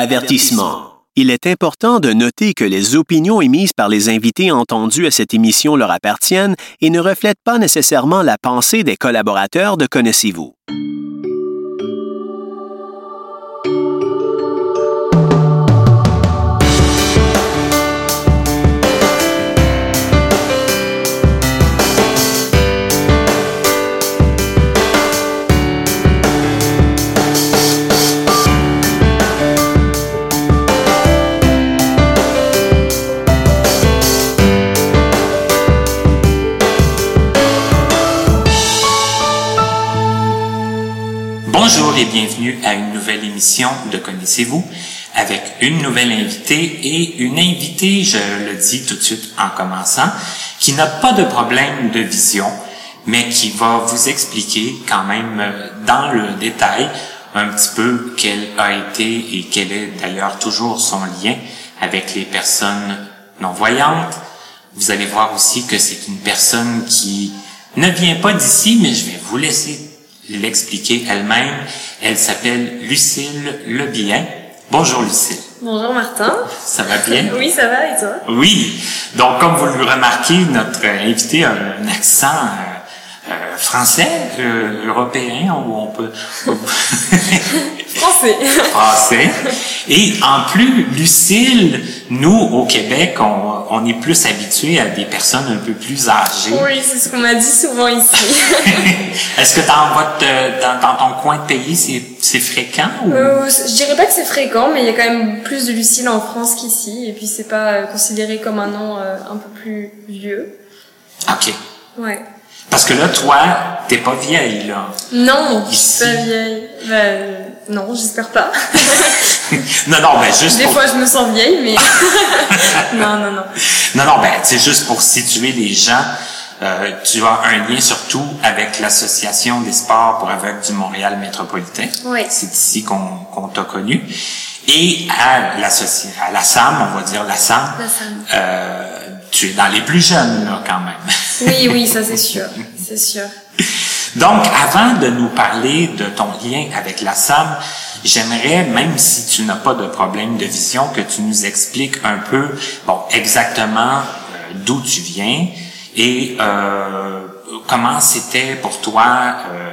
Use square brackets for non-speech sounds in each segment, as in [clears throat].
Avertissement. Il est important de noter que les opinions émises par les invités entendus à cette émission leur appartiennent et ne reflètent pas nécessairement la pensée des collaborateurs de Connaissez-vous. Bonjour et bienvenue à une nouvelle émission de Connaissez-vous avec une nouvelle invitée et une invitée, je le dis tout de suite en commençant, qui n'a pas de problème de vision, mais qui va vous expliquer quand même euh, dans le détail un petit peu quel a été et quel est d'ailleurs toujours son lien avec les personnes non-voyantes. Vous allez voir aussi que c'est une personne qui ne vient pas d'ici, mais je vais vous laisser l'expliquer elle-même. Elle s'appelle Lucille Lebien. Bonjour Lucille. Bonjour Martin. Ça va bien? [laughs] Oui, ça va et toi? Oui. Donc, comme vous le remarquez, notre invité a un accent euh, français, euh, européen, où on peut... [laughs] [laughs] Français. français. Et en plus, Lucille, nous, au Québec, on, on est plus habitués à des personnes un peu plus âgées. Oui, c'est ce qu'on m'a dit souvent ici. [laughs] Est-ce que dans votre dans, dans ton coin de pays, c'est, c'est fréquent ou... Euh, je dirais pas que c'est fréquent, mais il y a quand même plus de Lucille en France qu'ici, et puis c'est pas euh, considéré comme un nom euh, un peu plus vieux. OK. Ouais. Parce que là, toi, t'es pas vieille, là. Non, je suis pas vieille. Ben, non, j'espère pas. [laughs] non, non, ben juste Des pour... fois, je me sens vieille, mais [laughs] non, non, non. Non, non, ben, c'est juste pour situer les gens. Euh, tu as un lien surtout avec l'Association des sports pour aveugles du Montréal métropolitain. Oui. C'est ici qu'on qu'on t'a connu. Et à, à la SAM, on va dire la SAM, La SAM. euh, tu es dans les plus jeunes, là, quand même. Oui, oui, [laughs] ça c'est sûr, c'est sûr. Donc, avant de nous parler de ton lien avec la SAM, j'aimerais, même si tu n'as pas de problème de vision, que tu nous expliques un peu, bon, exactement euh, d'où tu viens et euh, comment c'était pour toi euh,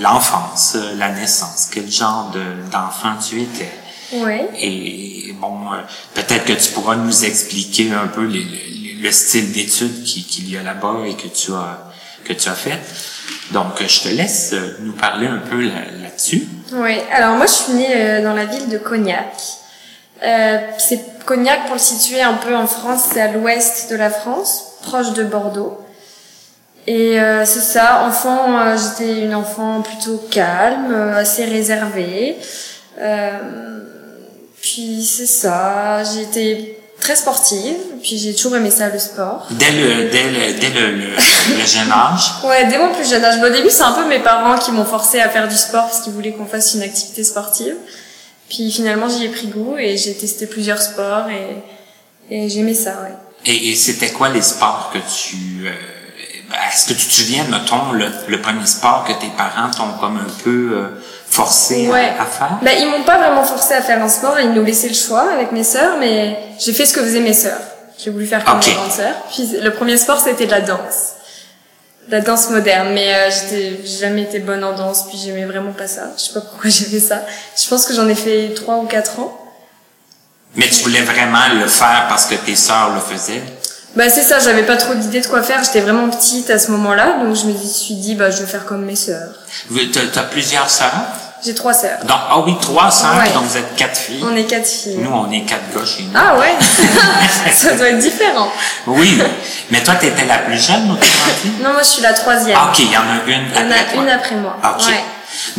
l'enfance, la naissance, quel genre de- d'enfant tu étais. Oui. Et bon, euh, peut-être que tu pourras nous expliquer un peu les- le, le style d'études qui- qu'il y a là-bas et que tu as que tu as fait. Donc, je te laisse euh, nous parler un peu là- là-dessus. Oui, alors moi je suis née euh, dans la ville de Cognac. Euh, c'est Cognac, pour le situer un peu en France, c'est à l'ouest de la France, proche de Bordeaux. Et euh, c'est ça, enfant, euh, j'étais une enfant plutôt calme, assez réservée. Euh, puis c'est ça, j'ai été très sportive, puis j'ai toujours aimé ça le sport. Dès le dès le dès le, le- le jeune âge. [laughs] Ouais, dès mon plus jeune âge. Bon, au début, c'est un peu mes parents qui m'ont forcé à faire du sport parce qu'ils voulaient qu'on fasse une activité sportive. Puis finalement, j'y ai pris goût et j'ai testé plusieurs sports et, et j'aimais ça, ouais. Et, et c'était quoi les sports que tu euh, est-ce que tu te souviens, mettons, le, le premier sport que tes parents t'ont comme un peu euh, forcé à- Ouais. à, faire? Bah, ils m'ont pas vraiment forcé à faire un sport, ils nous laissaient le choix avec mes sœurs, mais j'ai fait ce que faisaient mes sœurs. J'ai voulu faire comme mes grandes sœurs. Puis le premier sport, c'était de la danse. De La danse moderne, mais euh, j'étais jamais été bonne en danse, puis j'aimais vraiment pas ça. Je sais pas pourquoi [laughs] j'ai fait ça. Je pense que j'en ai fait trois ou quatre ans. Mais tu voulais vraiment le faire parce que tes sœurs le faisaient? Bah c'est ça, j'avais pas trop d'idées de quoi faire, j'étais vraiment petite à ce moment-là, donc je me suis dit bah je vais faire comme mes sœurs. T'as t'as plusieurs sœurs? J'ai trois sœurs. Donc, ah oui, trois sœurs, Ouais. donc vous êtes quatre filles. On est quatre filles. Nous, on est quatre gars chez nous. Ah ouais [laughs] [laughs] Ça doit être différent. Oui, mais toi, t'étais la plus jeune, autrement Non, moi je suis la troisième. Ah, OK, il y en a une Il y en après a toi. une après moi. OK. Ouais.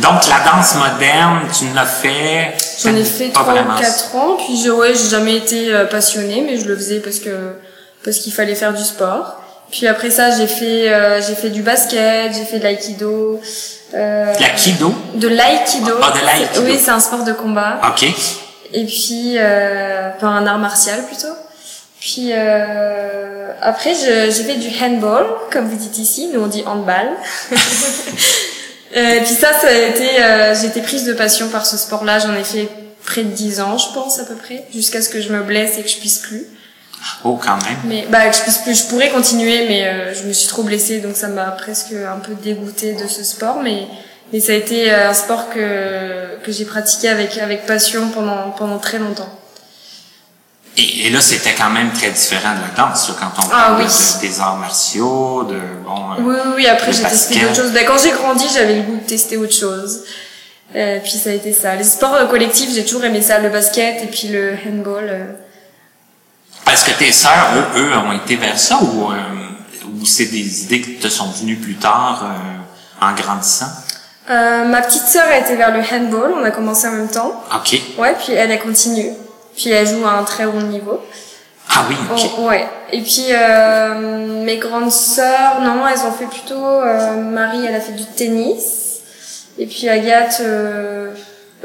Donc, la danse moderne, tu l'as fait... J'en ai fait trois ou quatre ans, puis je, ouais, j'ai jamais été euh, passionnée, mais je le faisais parce que parce qu'il fallait faire du sport. Puis après ça, j'ai fait euh, j'ai fait du basket, j'ai fait de l'aïkido. Euh, L'aïkido? de l'aïkido. Ah, de l'aïkido. Oui, c'est un sport de combat. OK. Et puis, euh, enfin un art martial plutôt. Puis euh, après, j'ai fait du handball, comme vous dites ici, nous on dit handball. [laughs] Euh, Et puis ça, ça a été, euh, j'ai été prise de passion par ce sport-là. J'en ai fait près de 10 ans, je pense, à peu près, jusqu'à ce que je me blesse et que je puisse plus. Oh, quand même. Mais, bah, je je pourrais continuer, mais euh, je me suis trop blessée, donc ça m'a presque un peu dégoûtée de ce sport, mais, mais ça a été euh, un sport que, que j'ai pratiqué avec, avec passion pendant, pendant très longtemps. Et, et là, c'était quand même très différent de la danse, là, quand on Ah parle oui. de- des arts martiaux, de, bon, euh, Oui, oui, oui, après j'ai testé d'autres choses. Bah, quand j'ai grandi, j'avais le goût de tester autre chose. Euh, puis ça a été ça. Les sports euh, collectifs, j'ai toujours aimé ça, le basket et puis le handball. Est-ce que tes sœurs, eux, eux, ont été vers ça ou, euh, ou c'est des idées qui te sont venues plus tard euh, en grandissant? Euh, ma petite sœur a été vers le handball, on a commencé en même temps. OK. Ouais, puis elle a continué. Puis elle joue à un très haut niveau. Ah oui, OK. Oh, ouais. Et puis euh, mes grandes sœurs, non, elles ont fait plutôt. euh, Marie, elle a fait du tennis. Et puis Agathe,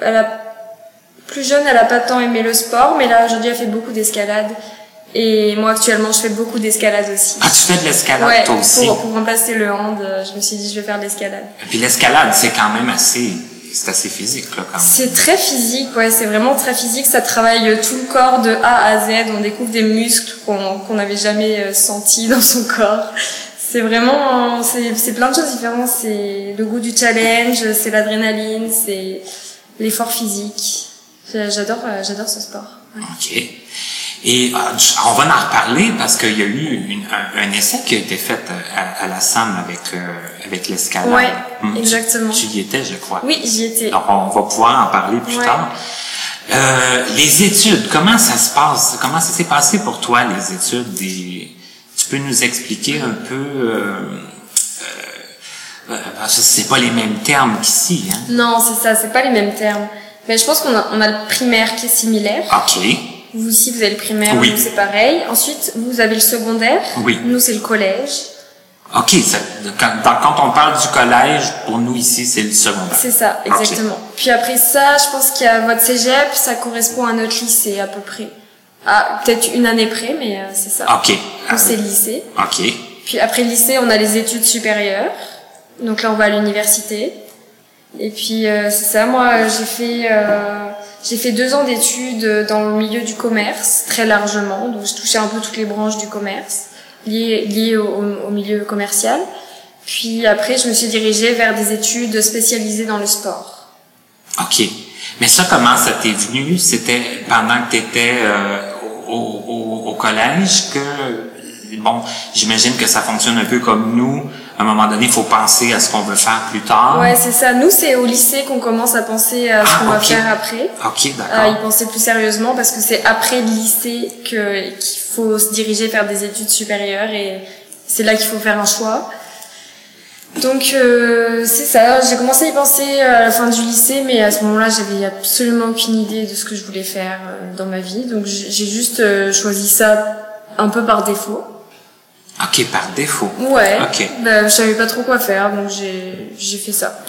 elle a plus jeune, elle a pas tant aimé le sport, mais là aujourd'hui, elle fait beaucoup d'escalade. Et moi actuellement, je fais beaucoup d'escalade aussi. Ah, tu fais de l'escalade ouais, toi aussi? pour, pour remplacer le hand, euh, je me suis dit je vais faire de l'escalade. Et puis l'escalade, c'est quand même assez, c'est assez physique, là, quand même. C'est très physique, ouais, c'est vraiment très physique. Ça travaille tout le corps de A à Z. On découvre des muscles qu'on qu'on n'avait jamais euh, sentis [laughs] dans son corps. C'est vraiment, c'est c'est plein de choses différentes. C'est le goût du challenge, c'est l'adrénaline, c'est l'effort physique. J'a- J'adore, euh, j'adore ce sport. Ouais. OK. Et euh, on va en reparler parce qu'il y a eu une- un, un essai qui a été fait euh, à, à la SAM avec, euh, avec l'escalade. Ouais, Hum, tu- exactement. Tu, y étais, je crois. Oui, j'y étais. Donc, on va pouvoir en parler plus Ouais. tard. Euh, les études, comment ça se passe? Comment ça s'est passé pour toi, les études? Des... Tu peux nous expliquer un peu... Euh, euh, parce que c'est pas les mêmes termes qu'ici, hein? Non, c'est ça, c'est pas les mêmes termes. Mais je pense qu'on a, on a le primaire qui est similaire. OK. Vous aussi, vous avez le primaire, Oui. nous c'est pareil. Ensuite, vous avez le secondaire. Oui. Nous, c'est le collège. OK, ça, quand, on parle du collège, pour nous ici, c'est le secondaire. C'est ça, exactement. Puis après ça, je pense qu'il y a votre cégep, ça correspond à notre lycée à peu près. Ah, peut-être une année près, mais euh, c'est ça. OK. Nous, c'est le lycée. OK. Puis après le lycée, on a les études supérieures. Donc là, on va à l'université. Et puis euh, c'est ça. Moi, j'ai fait euh, j'ai fait deux ans d'études dans le milieu du commerce très largement. Donc je touchais un peu toutes les branches du commerce liées au, milieu commercial. Puis après, je me suis dirigée vers des études spécialisées dans le sport. OK. Mais ça, comment ça t'est venu? C'était pendant que tu au, au collège que, bon, j'imagine que ça fonctionne un peu comme nous. À un moment donné, il faut penser à ce qu'on veut faire plus tard. Ouais, c'est ça. Nous, c'est au lycée qu'on commence à penser à ce Ah, qu'on va faire après. OK, à y d'accord. penser plus sérieusement parce que c'est après le lycée que qu'il faut se diriger vers des études supérieures et c'est là qu'il faut faire un choix. Donc euh, c'est ça, j'ai commencé à y penser à la fin du lycée, mais à ce moment-là, j'avais absolument aucune idée de ce que je voulais faire euh, dans ma vie. Donc j'ai j'ai juste euh, choisi ça un peu par défaut. OK, par défaut. Ouais. OK. Bah, je savais pas trop quoi faire, donc j'ai j'ai fait ça.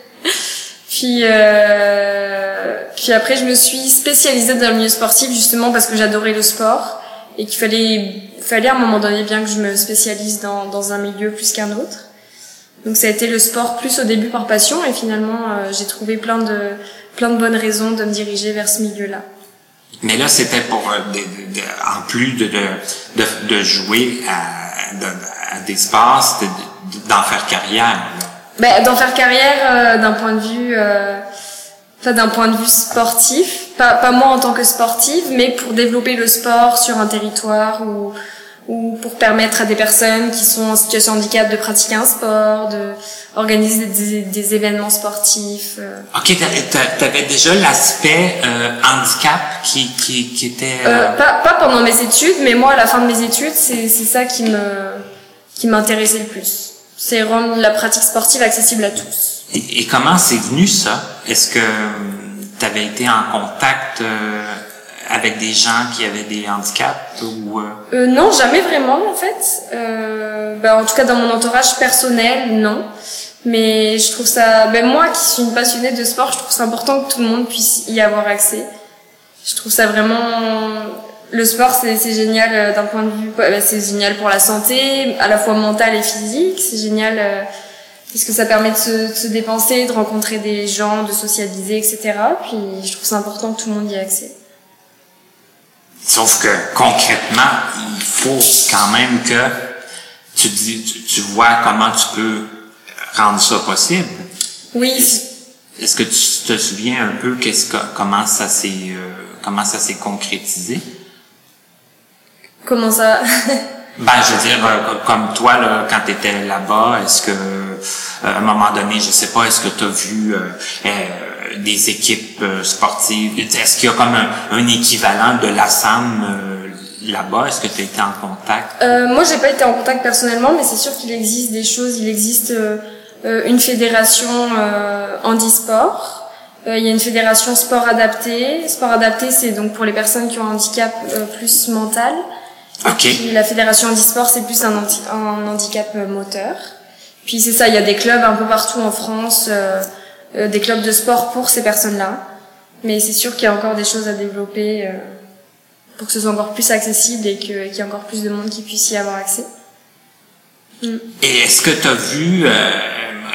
[laughs] puis euh, puis après, je me suis spécialisée dans le milieu sportif justement parce que j'adorais le sport et qu'il fallait fallait à un moment donné bien que je me spécialise dans dans un milieu plus qu'un autre. Donc ça a été le sport plus au début par passion et finalement euh, j'ai trouvé plein de plein de bonnes raisons de me diriger vers ce milieu-là. Mais là, c'était pour, euh, en plus de, de, de, jouer à, à des sports, d'en faire carrière. Ben, d'en faire carrière euh, d'un point de vue, euh, d'un point de vue sportif, pas, pas moi en tant que sportive, mais pour développer le sport sur un territoire ou, ou pour permettre à des personnes qui sont en situation de handicap de pratiquer un sport, de organiser des, des événements sportifs. euh. OK, tu avais déjà l'aspect euh, handicap qui, qui, qui était... Euh, euh, pas, pas pendant mes études, mais moi à la fin de mes études, c'est ça qui me qui m'intéressait le plus. C'est rendre la pratique sportive accessible à tous. et, et comment c'est venu ça? Est-ce que tu avais été en contact euh, avec des gens qui avaient des handicaps ou... euh, Euh, non, jamais vraiment en fait. Euh, bah, en tout cas dans mon entourage personnel, non. Mais je trouve ça, ben moi qui suis une passionnée de sport, je trouve ça important que tout le monde puisse y avoir accès. Je trouve ça vraiment, le sport c'est génial euh, d'un point de vue, bah, c'est génial pour la santé, à la fois mentale et physique. C'est génial, euh, parce que ça permet de se, de se dépenser, de rencontrer des gens, de socialiser, etc. Puis je trouve ça important que tout le monde y ait accès. Sauf que concrètement, il faut quand même que tu, dis, tu, tu vois comment tu peux rendre ça possible. Oui, Est-ce que tu te souviens un peu qu'est-ce que, comment ça s'est euh, comment ça s'est concrétisé? comment ça? [laughs] Ben, je veux dire, euh, comme toi, là, quand tu étais là-bas, est-ce que, euh, à un moment donné, je sais pas, est-ce que tu as vu euh, euh, des équipes euh, sportives? Est-ce qu'il y a comme un, un équivalent de la SAM euh, là-bas? Est-ce que tu as été en contact? Euh, moi, j'ai pas été en contact personnellement, mais c'est sûr qu'il existe des choses. Il existe euh, euh, une fédération euh, handisport. Euh, il y a une fédération sport adapté. Sport adapté, c'est donc pour les personnes qui ont un handicap euh, plus mental. OK. Puis la fédération handisport, c'est plus un, anti- un handicap euh, moteur. Puis c'est ça, il y a des clubs un peu partout en France, euh, des clubs de sport pour ces personnes-là. Mais c'est sûr qu'il y a encore des choses à développer euh, pour que ce soit encore plus accessible et que- qu'il y ait encore plus de monde qui puisse y avoir accès. Et est-ce que tu as vu euh,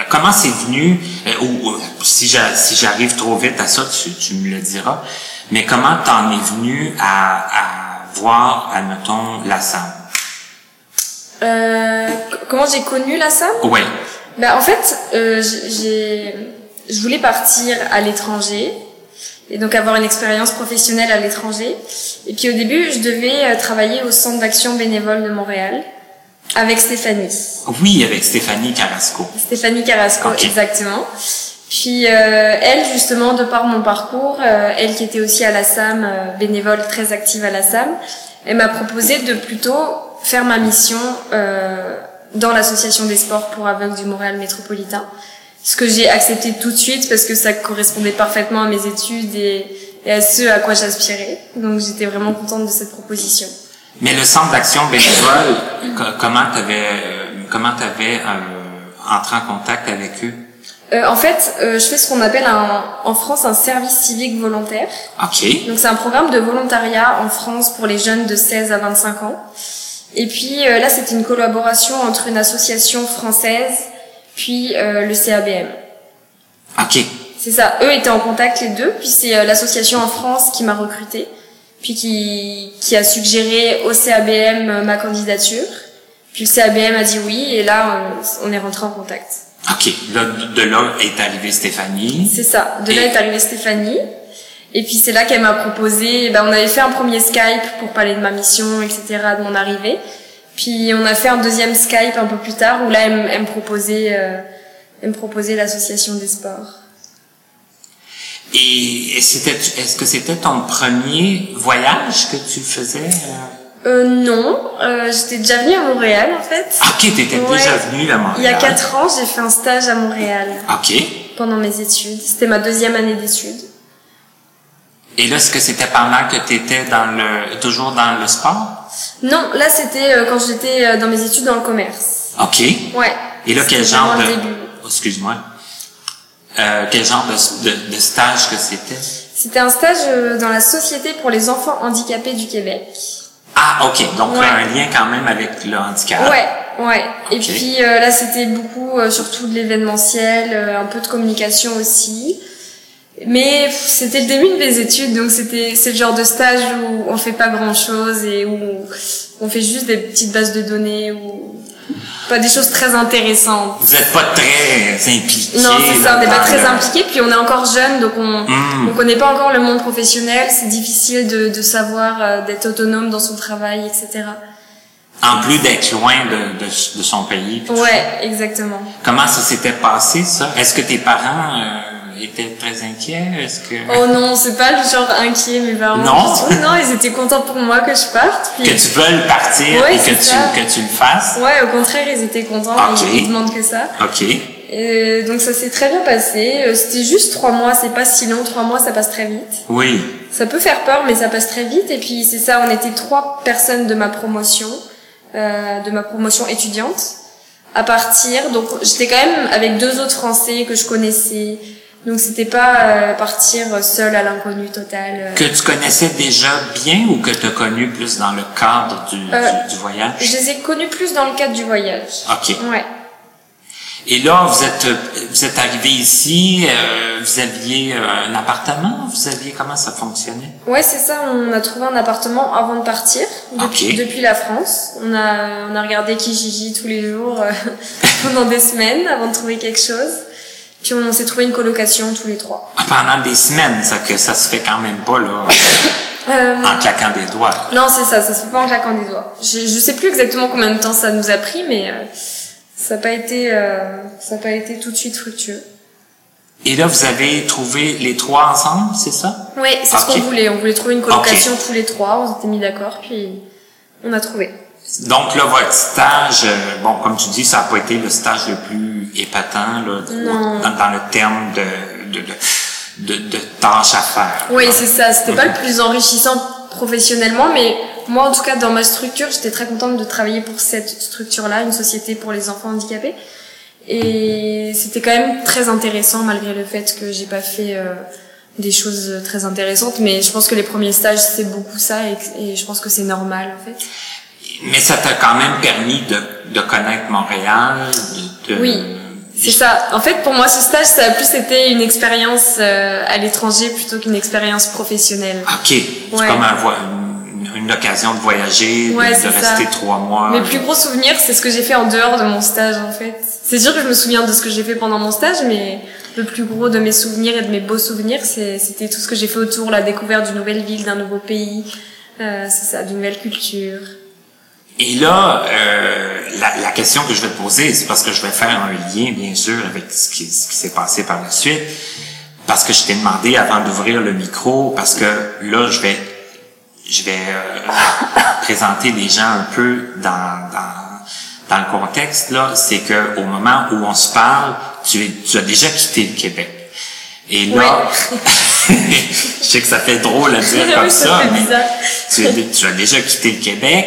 comment c'est venu euh, ou, si j'a- si j'arrive trop vite à ça, tu, tu me le diras. Mais comment t'en es venu à, à voir, admettons, la SAM? Euh, comment j'ai connu la SAM Oui. Bah, en fait, euh, j'ai, je voulais partir à l'étranger et donc avoir une expérience professionnelle à l'étranger. Et puis au début, je devais euh, travailler au centre d'action bénévole de Montréal avec Stéphanie. Oui, avec Stéphanie Carrasco. Stéphanie Carrasco, exactement. Puis euh, elle, justement, de par mon parcours, euh, elle qui était aussi à la SAM, euh, bénévole très active à la SAM, elle m'a proposé de plutôt faire ma mission euh, dans l'association des sports pour aveugles du Montréal métropolitain. Ce que j'ai accepté tout de suite parce que ça correspondait parfaitement à mes études et, et à ce à quoi j'aspirais. Donc j'étais vraiment contente de cette proposition. Mais le centre d'action bénévole, co- comment t'avais euh, comment t'avais euh, entré en contact avec eux? Euh, en fait, euh, je fais ce qu'on appelle un, en France un service civique volontaire. OK. Donc c'est un programme de volontariat en France pour les jeunes de 16 à 25 ans. Et puis euh, là, c'est une collaboration entre une association française puis euh, le CABM. OK. C'est ça, eux étaient en contact les deux, puis c'est euh, l'association en France qui m'a recruté, puis qui, qui a suggéré au CABM euh, ma candidature. Puis le CABM a dit oui, et là, on, on est rentré en contact. OK. Là, de là est arrivée Stéphanie. C'est ça. De là Et- est arrivée Stéphanie. Et puis c'est là qu'elle m'a proposé, ben, on avait fait un premier Skype pour parler de ma mission, etc., de mon arrivée. Puis on a fait un deuxième Skype un peu plus tard où là elle, me- elle me proposait, euh, elle me proposait l'association des sports. Et c'était est-ce que c'était ton premier voyage que tu faisais? euh? Euh, non, euh, j'étais déjà venue à Montréal en fait. Ah, OK, t'étais Ouais. déjà venu à Montréal. Il y a quatre ans, j'ai fait un stage à Montréal OK. pendant mes études. C'était ma deuxième année d'études. Et là, est-ce que c'était pendant que tu étais dans le, toujours dans le sport? Non, là c'était euh, quand j'étais euh, dans mes études dans le commerce. OK. Ouais. Et là, quel genre de... Oh, Excuse-moi. Euh, quel genre de, de, de stage que c'était? C'était un stage euh, dans la Société pour les enfants handicapés du Québec. Ah, OK. Donc, Ouais. un lien quand même avec le handicap. Ouais, ouais. Et puis euh, là, c'était beaucoup, euh, surtout de l'événementiel, euh, un peu de communication aussi. Mais c'était le début de mes études, donc c'était c'est le genre de stage où on fait pas grand chose et où on fait juste des petites bases de données ou pas des choses très intéressantes. Vous n'êtes pas très impliqués. Non, c'est ça, on n'est pas très le- impliqué, puis on est encore jeune, donc on Mm. on connaît pas encore le monde professionnel, c'est difficile de, de savoir, euh, d'être autonome dans son travail, etc. En plus d'être loin de, de, de son pays. Ouais, exactement. Comment ça s'était passé, ça? Est-ce que tes parents euh, étaient très inquiets? Est-ce que... Oh non, c'est pas le genre inquiet, mes parents. Non? Non, ils étaient contents pour moi que je parte. Puis... Que tu veuilles partir Ouais, et que tu, que tu le fasses? Ouais, au contraire, ils étaient contents. Ok. Ils, ils demandent que ça. OK. Et donc ça s'est très bien passé. Euh, C'était juste trois mois, c'est pas si long. Trois mois, ça passe très vite. Oui. Ça peut faire peur, mais ça passe très vite. Et puis c'est ça, on était trois personnes de ma promotion, euh, de ma promotion étudiante, à partir. Donc j'étais quand même avec deux autres Français que je connaissais. Donc c'était pas euh, partir seule à l'inconnu total. euh. Que tu connaissais déjà bien ou que tu as connu plus dans le cadre du, Euh, du, du voyage? Je les ai connus plus dans le cadre du voyage. OK. Ouais. Et là, vous êtes vous êtes arrivé ici, euh, vous aviez un appartement, vous aviez comment ça fonctionnait? Ouais, c'est ça. On a trouvé un appartement avant de partir depuis, Ok. depuis la France. On a on a regardé Kijiji tous les jours euh, [laughs] pendant des semaines avant de trouver quelque chose. Puis on s'est trouvé une colocation tous les trois. Ah, Pendant des semaines, ça que ça se fait quand même pas là, [laughs] Euh, en claquant des doigts. non, c'est ça. Ça se fait pas en claquant des doigts. Je, je sais plus exactement combien de temps ça nous a pris, mais euh, ça n'a pas été euh, ça a pas été tout de suite fructueux. Et là, vous avez trouvé les trois ensemble, c'est ça? Oui, c'est ce qu'on voulait. On voulait trouver une colocation tous les trois. On s'était mis d'accord, puis on a trouvé. Donc là, votre stage, euh, bon, comme tu dis, ça n'a pas été le stage le plus épatant là, dans, dans le terme de, de, de, tâches à faire. Oui, c'est ça. C'était pas le plus enrichissant professionnellement, mais moi, en tout cas, dans ma structure, j'étais très contente de travailler pour cette structure-là, une société pour les enfants handicapés. Et c'était quand même très intéressant, malgré le fait que j'ai pas fait euh, des choses très intéressantes. Mais je pense que les premiers stages, c'est beaucoup ça, et, et je pense que c'est normal, en fait. Mais ça t'a quand même permis de, de connaître Montréal, de, de- Oui. C'est ça. En fait, pour moi, ce stage, ça a plus été une expérience euh, à l'étranger plutôt qu'une expérience professionnelle. Ok, c'est Ouais. comme un une, une occasion de voyager, de- Ouais, de, c'est rester ça. trois mois. Mes plus gros souvenirs, c'est ce que j'ai fait en dehors de mon stage, en fait. C'est sûr que je me souviens de ce que j'ai fait pendant mon stage, mais le plus gros de mes souvenirs et de mes beaux souvenirs, c'est- c'était tout ce que j'ai fait autour, la découverte d'une nouvelle ville, d'un nouveau pays, euh, c'est ça, d'une nouvelle culture. Et là, euh, la, la question que je vais te poser, c'est parce que je vais faire un lien, bien sûr, avec ce qui, ce qui s'est passé par la suite. Parce que je t'ai demandé avant d'ouvrir le micro, parce que là, je vais, je vais euh, [laughs] présenter les gens un peu dans, dans, dans le contexte. Là, c'est que au moment où on se parle, tu, es, tu as déjà quitté le Québec. Et là, [laughs] je sais que ça fait drôle à dire [laughs] comme ça mais tu as déjà quitté le Québec.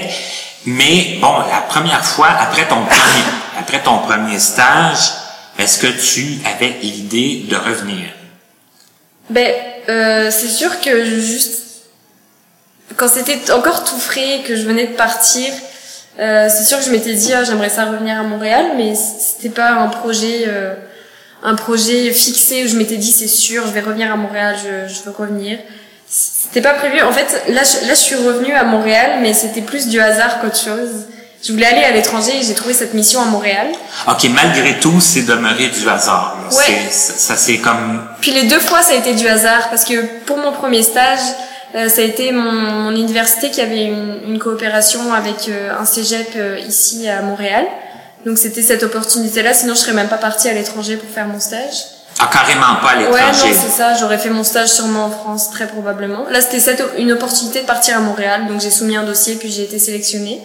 Mais bon, la première fois, après ton premier, après ton premier stage, est-ce que tu avais l'idée de revenir? Ben, euh, c'est sûr que juste quand c'était encore tout frais, que je venais de partir, euh, c'est sûr que je m'étais dit ah, j'aimerais ça revenir à Montréal, mais c'était pas un projet, euh, un projet fixé où je m'étais dit c'est sûr je vais revenir à Montréal, je, je veux revenir. C'était pas prévu. En fait, là, je, là, je suis revenue à Montréal, mais c'était plus du hasard qu'autre chose. Je voulais aller à l'étranger et j'ai trouvé cette mission à Montréal. OK, malgré tout, c'est demeuré du hasard. Ouais. Ça, ça c'est comme... Puis les deux fois, ça a été du hasard parce que pour mon premier stage, euh, ça a été mon, mon université qui avait une, une coopération avec euh, un cégep euh, ici à Montréal. Donc c'était cette opportunité-là, sinon je serais même pas partie à l'étranger pour faire mon stage. Ah, carrément pas à Ouais, non, l'étranger. c'est ça, j'aurais fait mon stage sûrement en France, très probablement. Là, c'était cette, une opportunité de partir à Montréal, donc j'ai soumis un dossier, puis j'ai été sélectionnée.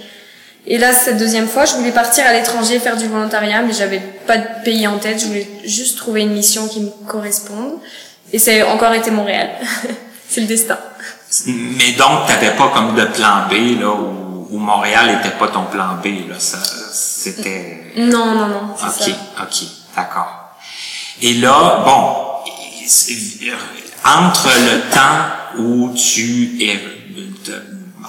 Et là, cette deuxième fois, je voulais partir à l'étranger faire du volontariat, mais j'avais pas de pays en tête, je voulais juste trouver une mission qui me corresponde. Et ça a encore été Montréal. [laughs] c'est le destin. Mais donc, t'avais pas comme de plan B, là, où, où Montréal était pas ton plan B, là. Ça, c'était... Non, non, non, c'est OK, ça. OK, d'accord. Et là, bon, entre le temps où tu es,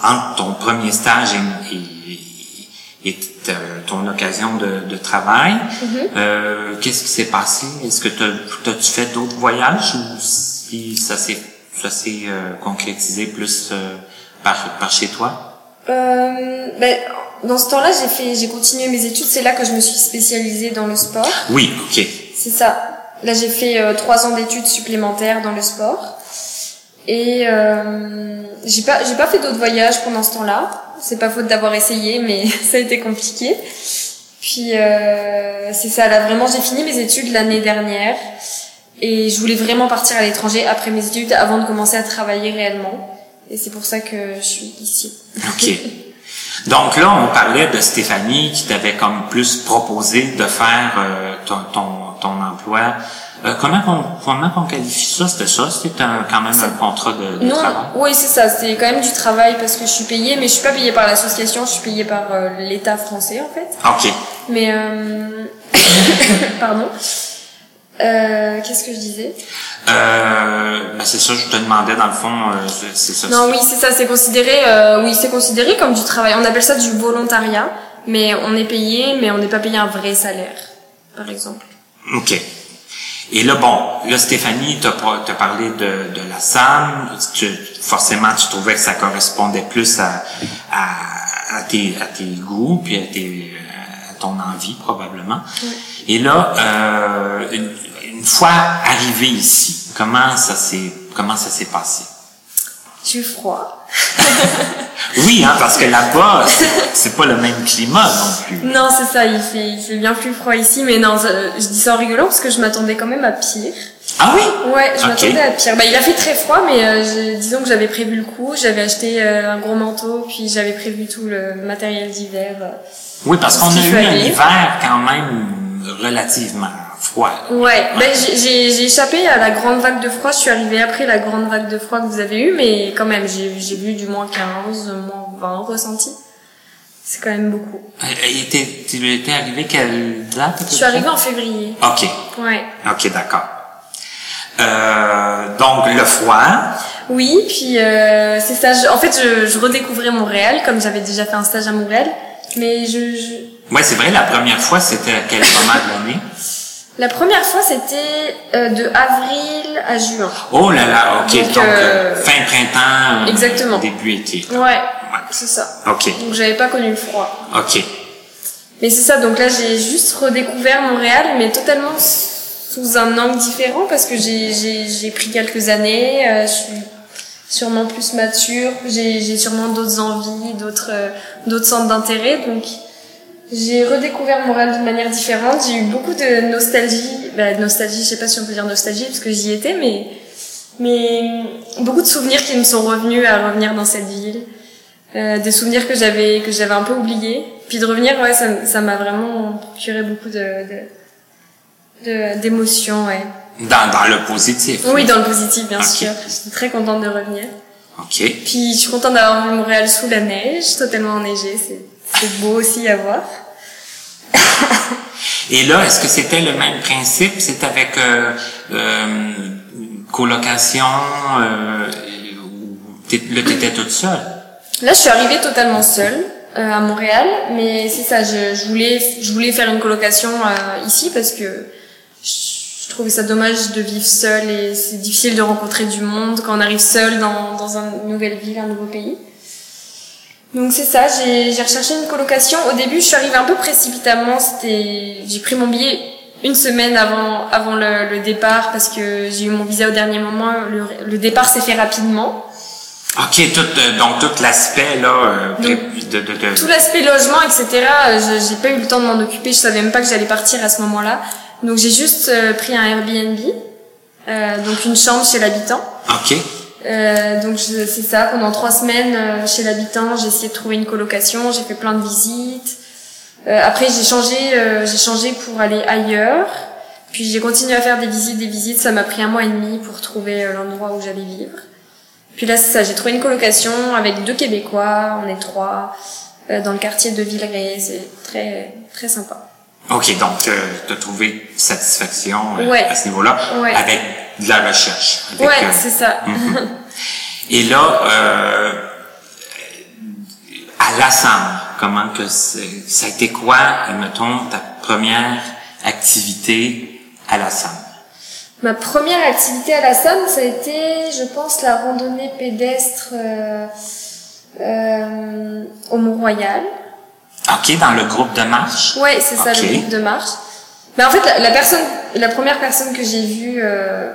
entre ton premier stage et, et, et t- ton occasion de, de travail, Mm-hmm. euh, qu'est-ce qui s'est passé? Est-ce que t'as- t'as-tu fait d'autres voyages ou si ça s'est ça s'est euh, concrétisé plus euh, par, par chez toi? Euh, ben, dans ce temps-là, j'ai fait, j'ai continué mes études. C'est là que je me suis spécialisée dans le sport. Oui, OK. C'est ça. Là, j'ai fait euh, trois ans d'études supplémentaires dans le sport. Et euh, j'ai pas, j'ai pas fait d'autres voyages pendant ce temps-là. C'est pas faute d'avoir essayé, mais [laughs] ça a été compliqué. Puis euh, c'est ça. Là, vraiment, j'ai fini mes études l'année dernière. Et je voulais vraiment partir à l'étranger après mes études, avant de commencer à travailler réellement. Et c'est pour ça que je suis ici. OK. Donc là, on parlait de Stéphanie qui t'avait comme plus proposé de faire euh, ton, ton, ton emploi. Euh, comment on, comment on qualifie ça? C'était ça? C'était un- quand même un contrat de, de Non, travail? oui, c'est ça. C'est quand même du travail parce que je suis payée, mais je suis pas payée par l'association, je suis payée par euh, l'État français en fait. OK. Mais euh... [laughs] pardon. Euh, Qu'est-ce que je disais? Euh, ben c'est ça, je te demandais dans le fond, euh, c'est- c'est ça. Non, oui, c'est ça. C'est considéré, euh, oui, c'est considéré comme du travail. On appelle ça du volontariat, mais on est payé, mais on n'est pas payé un vrai salaire. par exemple. OK. Et là, bon, là, Stéphanie, t'as pas- t'as parlé de, de la SAM. Tu, forcément, tu trouvais que ça correspondait plus à, à, à tes, à tes goûts, puis à, tes, à ton envie, probablement. Et là, euh, une, une fois arrivé ici, comment ça s'est, comment ça s'est passé? Eu froid. [laughs] Oui, hein, parce que là-bas, c'est- pas le même climat non plus. Non, c'est ça, il fait, il fait bien plus froid ici, mais non, je dis ça en rigolant parce que je m'attendais quand même à pire. Ah oui? Ouais, je m'attendais à pire. Bah, il a fait très froid, mais euh, disons que j'avais prévu le coup, j'avais acheté euh, un gros manteau, puis j'avais prévu tout le matériel d'hiver. euh. Oui, parce qu'on a eu un hiver quand même relativement froid. Ouais, ben, j'ai- échappé à la grande vague de froid, je suis arrivée après la grande vague de froid que vous avez eue, mais quand même, j'ai j'ai vu du moins 15, moins 20 ressentis. C'est quand même beaucoup. Et tu étais arrivé quelle date? Je suis arrivée en février. OK. Ouais. OK, d'accord. Euh, donc, le froid. Oui, puis euh, c'est ça. je- en fait, je, je redécouvrais Montréal, comme j'avais déjà fait un stage à Montréal. Mais je, je- Ouais, c'est vrai, la première fois, c'était à quel moment de l'année? [laughs] la première fois, c'était euh, de avril à juin. Oh là là, OK. Donc, Donc, euh, euh, fin printemps. Exactement. Début été. Ouais, c'est ça. OK. Donc j'avais pas connu le froid. OK. Mais c'est ça, donc là j'ai juste redécouvert Montréal, mais totalement sous un angle différent parce que j'ai- j'ai j'ai pris quelques années, euh, je suis sûrement plus mature, j'ai j'ai sûrement d'autres envies, d'autres euh, d'autres centres d'intérêt, donc j'ai redécouvert Montréal d'une manière différente. J'ai eu beaucoup de nostalgie, bah, nostalgie, je sais pas si on peut dire nostalgie parce que j'y étais, mais mais beaucoup de souvenirs qui me sont revenus à revenir dans cette ville. Euh, des souvenirs que j'avais que j'avais un peu oubliés. Puis de revenir, ouais, ça ça m'a vraiment procuré beaucoup de de- d'émotions, ouais. Dans, dans le positif. Oui, dans le positif, bien sûr. J'étais très contente de revenir. OK. Puis je suis contente d'avoir vu Montréal sous la neige, totalement enneigé. C'est c'est beau aussi à voir. [laughs] Et là, est-ce que c'était le même principe? C'est avec euh, euh, colocation euh, là, t'étais toute seule? Là, je suis arrivée totalement seule euh, à Montréal, mais c'est ça. Je, je voulais, je voulais faire une colocation euh, ici parce que je, je trouvais ça dommage de vivre seule et c'est difficile de rencontrer du monde quand on arrive seul dans dans une nouvelle ville, un nouveau pays. Donc c'est ça. J'ai recherché une colocation. Au début, je suis arrivée un peu précipitamment. C'était, j'ai pris mon billet une semaine avant avant le, le départ parce que j'ai eu mon visa au dernier moment. Le, le départ s'est fait rapidement. OK, tout, euh, donc tout l'aspect là euh, Donc, de, de, de, Tout l'aspect logement, etc., euh, je- j'ai pas eu le temps de m'en occuper. Je savais même pas que j'allais partir à ce moment-là. Donc j'ai juste euh, pris un Airbnb, euh, donc une chambre chez l'habitant. OK. Euh, donc c'est ça, pendant trois semaines euh, chez l'habitant, j'ai essayé de trouver une colocation, j'ai fait plein de visites. Euh, après j'ai changé, euh, j'ai changé pour aller ailleurs. Puis j'ai continué à faire des visites, des visites. Ça m'a pris un mois et demi pour trouver euh, l'endroit où j'allais vivre. Puis là c'est ça, j'ai trouvé une colocation avec deux Québécois, on est trois, euh, dans le quartier de Villeray. C'est très très sympa. OK, donc tu as trouvé satisfaction euh, Ouais. à ce niveau-là Ouais. avec de la recherche. euh, c'est ça. Et là, euh, à l'Assemble, comment que ça a été quoi, mettons, ta première activité à l'Assemble? Ma première activité à la Somme, ça a été, je pense, la randonnée pédestre euh, euh, au Mont-Royal. OK, dans le groupe de marche? Ouais, c'est ça, le groupe de marche. Mais en fait, la, la personne, la première personne que j'ai vue euh,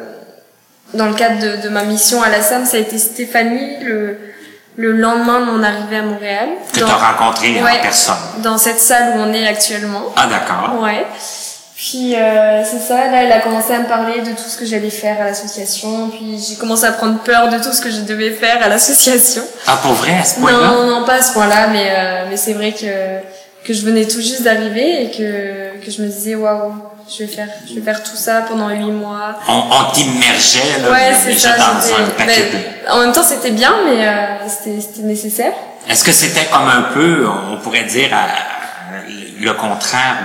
dans le cadre de, de ma mission à la Somme, ça a été Stéphanie le, le lendemain de mon arrivée à Montréal. Tu as rencontré Ouais. en personne. Dans cette salle où on est actuellement. Ah, d'accord. Ouais. Puis euh, c'est ça, là, elle a commencé à me parler de tout ce que j'allais faire à l'association. Puis j'ai commencé à prendre peur de tout ce que je devais faire à l'association. Ah, pour vrai, à ce point-là? Non, non, pas à ce point-là, mais euh, mais c'est vrai que que je venais tout juste d'arriver et que que je me disais waouh, je vais faire je vais faire tout ça pendant huit mois. On, on t'immergeait là, Ouais, c'est ça. dans un paquet ben, en même temps, c'était bien, mais euh, c'était c'était nécessaire. Est-ce que c'était comme un peu, on pourrait dire, à- à- le contraire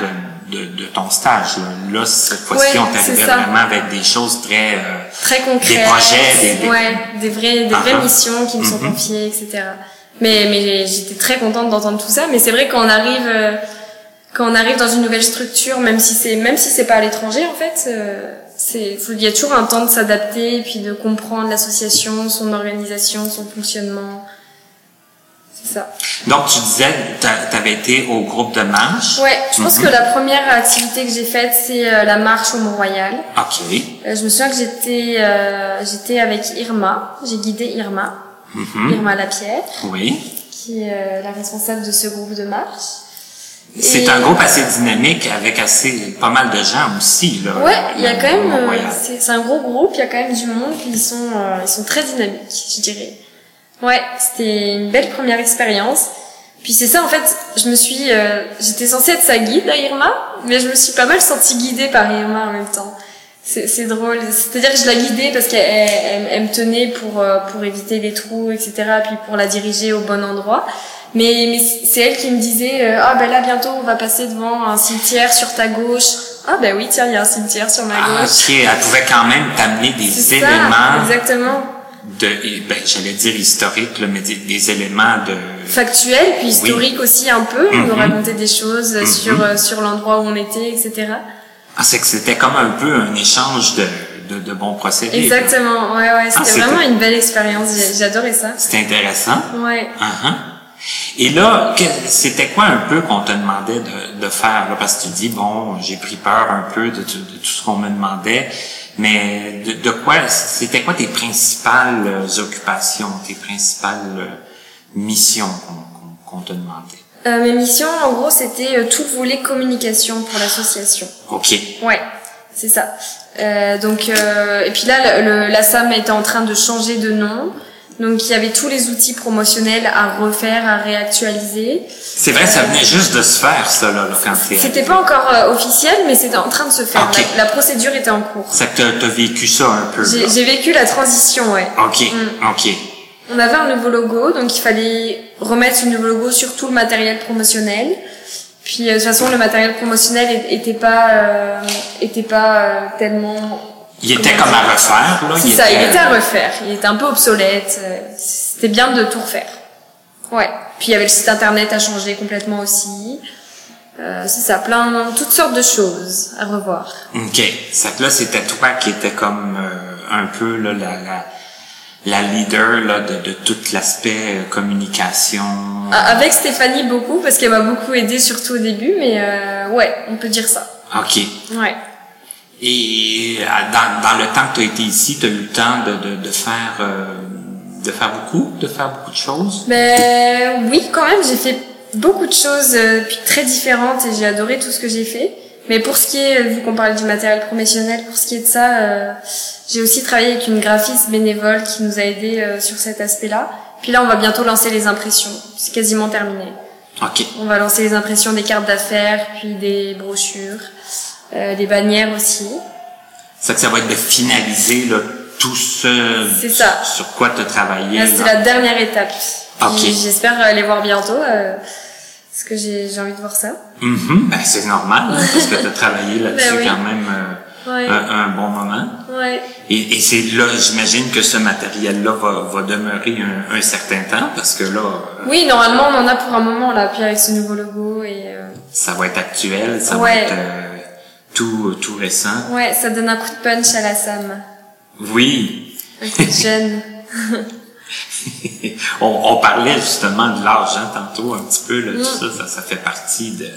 de, de, de ton stage? Là, cette fois-ci, Ouais, on t'arrivait vraiment avec des choses très... euh, très concrètes. Des projets, des- des- Ouais, des vraies, des Ah, vraies ah. missions qui me sont Mhm. confiées, etc. Mais, mais j'étais très contente d'entendre tout ça. Mais c'est vrai qu'on arrive euh, quand on arrive dans une nouvelle structure, même si c'est même si c'est pas à l'étranger en fait, euh, c'est il y a toujours un temps de s'adapter et puis de comprendre l'association, son organisation, son fonctionnement. C'est ça. Donc, tu disais, tu avais été au groupe de marche. Ouais, je pense Mhm. que la première activité que j'ai faite, c'est euh, la marche au Mont-Royal. OK. Euh, je me souviens que j'étais euh, j'étais avec Irma, j'ai guidé Irma, Mhm. Irma Lapierre, Oui. qui est euh, la responsable de ce groupe de marche. C'est un groupe assez dynamique avec assez pas mal de gens aussi. Là, Ouais, il y a quand même, euh, c'est c'est un gros groupe, il y a quand même du monde, puis ils sont, euh, ils sont très dynamiques, je dirais. Ouais, c'était une belle première expérience. Puis c'est ça, en fait, je me suis, euh, j'étais censée être sa guide à Irma, mais je me suis pas mal sentie guidée par Irma en même temps. C'est c'est drôle. C'est-à-dire que je la guidais parce qu'elle elle, elle me tenait pour euh, pour éviter les trous, etc. Puis pour la diriger au bon endroit. Mais, mais c'est elle qui me disait euh, ah ben là bientôt on va passer devant un cimetière sur ta gauche. Ah ben oui tiens il y a un cimetière sur ma Ah, gauche. ok, elle pouvait quand même t'amener des éléments ça, exactement. de, ben, j'allais dire historiques, là, mais des, des éléments de, Factuel puis historique aussi un peu. On nous Mhm. racontait des choses euh, sur euh, sur l'endroit où on était, etc. ah, c'est que c'était comme un peu un échange de, de, de bons procédés. Exactement. Ouais ouais. C'était c'était- vraiment une belle expérience. Adoré ça. C'était intéressant. Ouais. Uh-huh. Et là, c'était quoi un peu qu'on te demandait de, de faire? Là, parce que tu dis, bon, j'ai pris peur un peu de, tout- de tout ce qu'on me demandait, mais de, de quoi, c'était quoi tes principales euh, occupations, tes principales euh, missions qu'on qu'on- qu'on te demandait? Euh, mes missions, en gros, c'était euh, tout le volet communication pour l'association. OK. Ouais, c'est ça. Euh, donc, euh, et puis là, le, le- la SAM était en train de changer de nom. Donc, il y avait tous les outils promotionnels à refaire, à réactualiser. C'est vrai, ça venait juste de se faire, ça, là, quand C'était pas encore euh, officiel, mais c'était en train de se faire. Ok. La, la procédure était en cours. Ça t'as- vécu ça un peu. J'ai vécu la transition, ouais. OK, Mm. OK. On avait un nouveau logo, donc il fallait remettre un nouveau logo sur tout le matériel promotionnel. Puis euh, de toute façon, le matériel promotionnel était pas, euh, était pas euh, tellement. Il était comme à refaire, là. C'est ça, il était à refaire. Il était un peu obsolète. euh, C'était bien de tout refaire. Ouais. Puis il y avait le site internet à changer complètement aussi. Euh, c'est ça, plein, toutes sortes de choses à revoir. OK. Ça là, c'était toi qui étais comme euh, un peu là, la, la, la leader là, de, de tout l'aspect euh, communication. Avec Stéphanie beaucoup, parce qu'elle m'a beaucoup aidé surtout au début, mais euh, ouais, on peut dire ça. OK. Ouais. Et euh, dans, dans le temps que tu as été ici, tu as eu le temps de, de, de faire euh, de faire beaucoup, de faire beaucoup de choses? Ben oui, quand même, j'ai fait beaucoup de choses euh, puis très différentes et j'ai adoré tout ce que j'ai fait. Mais pour ce qui est, vu qu'on parle du matériel professionnel, pour ce qui est de ça, euh, j'ai aussi travaillé avec une graphiste bénévole qui nous a aidé euh, sur cet aspect-là. Puis là, on va bientôt lancer les impressions. C'est quasiment terminé. OK. On va lancer les impressions des cartes d'affaires, puis des brochures, euh, des bannières aussi. Ça que ça va être de finaliser là, tout ce C'est ça. sur quoi tu as travaillé. Là, c'est la dernière étape. Ok. Puis J'espère aller voir bientôt, euh, parce que j'ai j'ai envie de voir ça. Mhm. Ben, c'est normal, hein, parce que tu as travaillé [laughs] là-dessus Ben oui. quand même euh, Ouais. un, un bon moment. Ouais. Et, et c'est là, j'imagine que ce matériel-là va, va demeurer un, un certain temps, parce que là, euh, Oui, normalement, on en a pour un moment, là, puis avec ce nouveau logo, et euh, ça va être actuel, ça va être euh, tout, tout récent. ouais, ça donne un coup de punch à la Sam. Oui. Un coup de jeune. [laughs] on, on parlait justement de l'argent tantôt un petit peu, là, Mm. tout ça, ça, ça fait partie de,